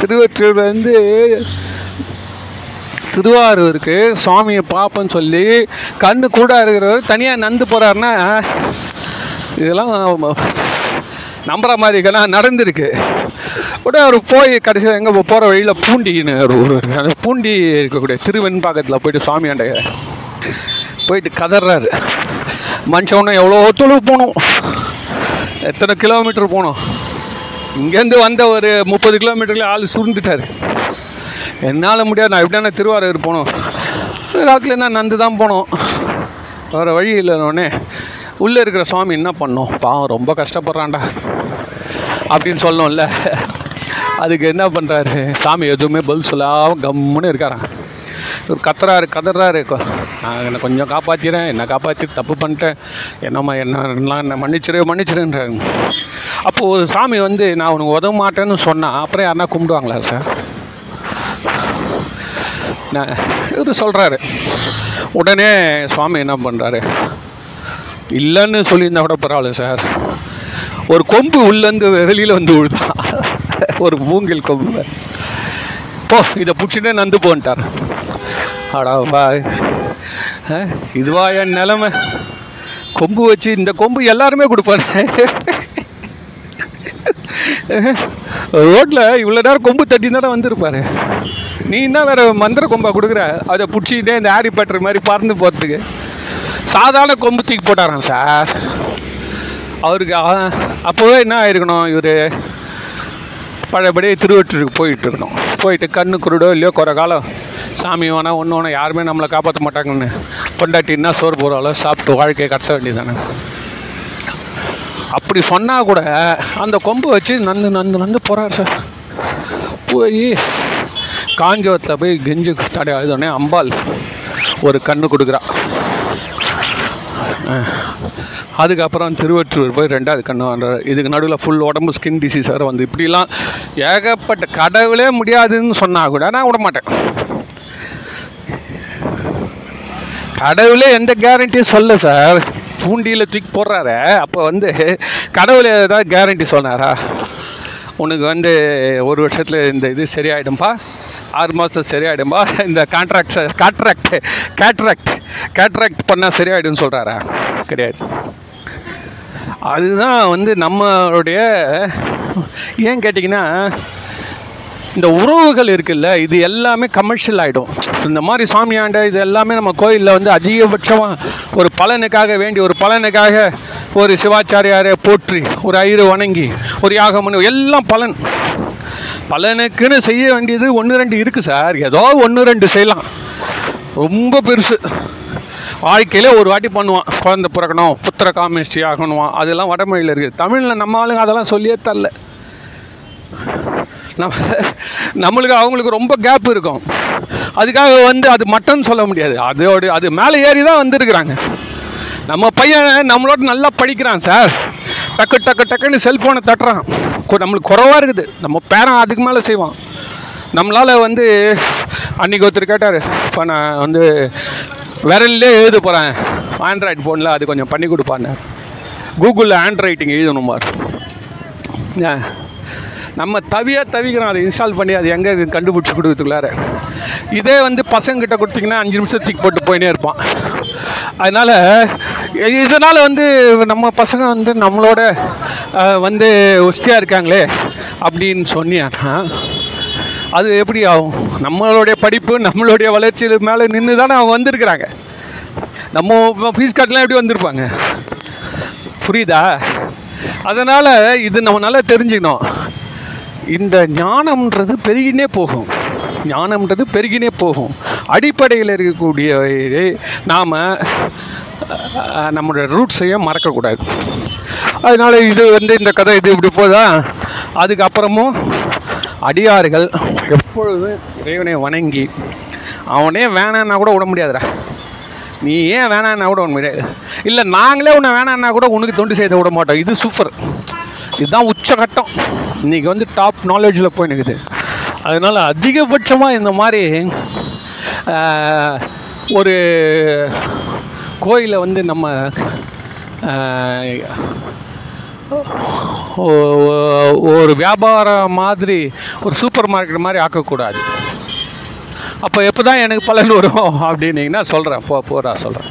திருவற்றூர் வந்து திருவாரூருக்கு சுவாமியை பார்ப்பேன்னு சொல்லி கண்ணு கூட இருக்கிறவர் தனியாக நந்து போகிறாருன்னா இதெல்லாம் நம்புற மாதிரி இருக்கெல்லாம் நடந்திருக்கு. உடனே அவர் போய் கடைசியில் எங்கே போகிற வழியில் பூண்டின்னு ஒரு ஊர் அந்த பூண்டி இருக்கக்கூடிய திருவெண்பாக்கத்தில் போயிட்டு சுவாமியாண்ட போயிட்டு கதறாரு. மனுஷன் எவ்வளோ தொலைவு போகணும் எத்தனை கிலோமீட்டர் போகணும் இங்கேருந்து வந்த ஒரு முப்பது கிலோமீட்டர்ல ஆள் சுருந்துட்டார் என்னால் முடியாது. நான் எப்படியான திருவாரூர் போகணும் காலத்தில் என்ன நந்து தான் போனோம். வேறு வழி இல்லைன்னொடனே உள்ளே இருக்கிற சுவாமி என்ன பண்ணோம்? பாவம் ரொம்ப கஷ்டப்படுறான்டா. அப்படின்னு சொல்லணும்ல அதுக்கு என்ன பண்ணுறாரு சாமி எதுவுமே பதில் சொல்லாமல் கம்முன்னு இருக்காரான் ஒரு கத்துறாரு கதறாரு. நான் என்னை கொஞ்சம் காப்பாற்றிறேன் என்னை காப்பாற்றி தப்பு பண்ணிட்டேன். என்னம்மா என்ன என்ன மன்னிச்சிரு மன்னிச்சிருன்றாங்க அப்போது ஒரு சாமி வந்து நான் உனக்கு உதவ மாட்டேன்னு சொன்னால் அப்புறம் யாருன்னா கும்பிடுவாங்களா சார் நான் இது சொல்கிறாரு உடனே சுவாமி என்ன பண்ணுறாரு இல்லைன்னு சொல்லியிருந்தா கூட பரவாயில்ல சார். ஒரு கொம்பு உள்ளேருந்து வெளியில் வந்து விழுதான் ஒரு மூங்கில் கொம்பு. போ இதை பிடிச்சிட்டே நந்து போன்ட்டார். ஆடா பா இதுவா என் நிலமை? கொம்பு வச்சு இந்த கொம்பு எல்லாருமே கொடுப்பாரு. ரோட்டில் இவ்வளோ நேரம் கொம்பு தட்டி தானே வந்திருப்பாரு. நீ என்ன வேற மந்திர கொம்பா கொடுக்குற? அதை பிடிச்சிக்கிட்டே இந்த ஆரி பேட்டர் மாதிரி பறந்து போகிறதுக்கு சாதாரண கொம்பு தூக்கி போட்டாராம் சார். அவருக்கு அப்போவே என்ன ஆயிருக்கணும் இவர் பழையபடி திருவற்றூருக்கு போயிட்டு இருக்கணும். போயிட்டு கண்ணு குருடோ இல்லையோ குறை காலம் சாமி வேணா ஒன்று வேணா யாருமே நம்மளை காப்பாற்ற மாட்டாங்கன்னு. பொண்டாட்டின்னா சோறு போகிறாலோ சாப்பிட்டு வாழ்க்கையை கடத்த வேண்டியதானே அப்படி சொன்னால் கூட அந்த கொம்பு வச்சு நந்து நந்து நந்து போகிறார் சார். போய் காஞ்சவத்தில் போய் கெஞ்சு தடை ஆயுதோடனே அம்பாள் ஒரு கண்ணு கொடுக்குறா. அதுக்கப்புறம் திருவற்றூர் போய் ரெண்டாவது கண்ணு இதுக்கு நடுவில் ஃபுல் உடம்பு ஸ்கின் டிசீஸ் வேறு வந்து. இப்படிலாம் ஏகப்பட்ட கடவுளே முடியாதுன்னு சொன்னால் கூட நான் விட மாட்டேன். கடவுளே எந்த கேரண்டியும் சொல்ல சார். பூண்டியில் தூக்கி போடுறாரு. அப்போ வந்து கடவுள் ஏதாவது கேரண்டி சொன்னாரா? உனக்கு வந்து ஒரு வருஷத்தில் இந்த இது சரியாயிடும்பா. ஆறு மாதம் சரியாயிடும்பா. இந்த கான்ட்ராக்ட் கான்ட்ராக்ட் கேட்ராக்ட் கேட்ராக்ட் பண்ணால் சரியாயிடும்னு சொல்கிறாரா கிடையாது. அதுதான் வந்து நம்மளுடைய ஏன் கேட்டிங்கன்னா இந்த உறவுகள் இருக்குல்ல இது எல்லாமே கமர்ஷியல் ஆகிடும் இந்த மாதிரி சாமியாண்ட இது எல்லாமே நம்ம கோயிலில் வந்து அதிகபட்சமாக ஒரு பலனுக்காக வேண்டி ஒரு பலனுக்காக ஒரு சிவாச்சாரியாரை போற்றி ஒரு ஐயரு வணங்கி ஒரு யாகம் பண்ணி எல்லாம் பலன். பலனுக்குன்னு செய்ய வேண்டியது ஒன்று ரெண்டு இருக்குது சார். ஏதோ ஒன்று ரெண்டு செய்யலாம். ரொம்ப பெருசு. வாழ்க்கையிலே ஒரு வாட்டி பண்ணுவான். குழந்தை பிறக்கணும் புத்திர காமிஸ்டி ஆகணும்? அதெல்லாம் வடமொழியில் இருக்குது தமிழில் நம்ம ஆளுங்க அதெல்லாம் சொல்லியே தரல. நம்ம நம்மளுக்கு அவங்களுக்கு ரொம்ப கேப் இருக்கும். அதுக்காக வந்து அது மட்டும் சொல்ல முடியாது. அதோடு அது மேலே ஏறி தான் வந்திருக்கிறாங்க. நம்ம பையன் நம்மளோட நல்லா படிக்கிறான் சார். டக்கு டக்கு டக்குன்னு செல்ஃபோனை தட்டுறான். நம்மளுக்கு குறவாக இருக்குது. நம்ம பேரன் அதுக்கு மேலே செய்வான். நம்மளால் வந்து அன்றைக்கி ஒருத்தர் கேட்டார் இப்போ நான் வந்து விரல்லே எழுத போகிறேன் ஆண்ட்ராய்டு ஃபோனில் அது கொஞ்சம் பண்ணி கொடுப்பான்னு. கூகுளில் ஹேண்ட் ரைட்டிங் எழுதணும் பார். நம்ம தவியாக தவிக்கிறோம் அதை இன்ஸ்டால் பண்ணி அது எங்கே கண்டுபிடிச்சி கொடுக்குறதுக்குள்ளார. இதே வந்து பசங்கிட்ட கொடுத்தீங்கன்னா அஞ்சு நிமிஷத்துக்கு போட்டு போயினே இருப்பான். அதனால் இதனால் வந்து நம்ம பசங்க வந்து நம்மளோட வந்து ஒஸ்தியாக இருக்காங்களே அப்படின்னு சொன்னியான்னா அது எப்படி ஆகும்? நம்மளுடைய படிப்பு நம்மளுடைய வளர்ச்சியில் மேலே நின்று தானே அவங்க வந்திருக்கிறாங்க. நம்ம ஃபீஸ் கட்டலாம் எப்படி வந்திருப்பாங்க? புரியுதா? அதனால் இது நம்ம நல்லா தெரிஞ்சுக்கணும். இந்த ஞானம்ன்றது பெருகினே போகும். ஞானம்ன்றது பெருகினே போகும். அடிப்படையில் இருக்கக்கூடிய நாம் நம்மளோட ரூட்ஸையும் மறக்கக்கூடாது. அதனால் இது வந்து இந்த கதை இது இப்படி போதா அதுக்கப்புறமும் அடியார்கள் எப்பொழுதும் இறைவனை வணங்கி அவனே வேணான்னா கூட விட முடியாதுடா. நீ ஏன் வேணான்னா கூட விட முடியாது இல்லை நாங்களே உன்னை வேணான்னா கூட உனக்கு தொண்டு செய்த விட மாட்டோம். இது சூப்பர் இதுதான் உச்சகட்டம். இன்னைக்கு வந்து டாப் நாலேஜில் போய் நிற்குது அதனால் அதிகபட்சமாக இந்த மாதிரி ஒரு கோயிலை வந்து நம்ம ஒரு வியாபாரம் மாதிரி ஒரு சூப்பர் மார்க்கெட் மாதிரி ஆக்கக்கூடாது. அப்போ எப்போ தான் எனக்கு பலன் வரும் அப்படின்னீங்கன்னா சொல்கிறேன் போ போடா சொல்கிறேன்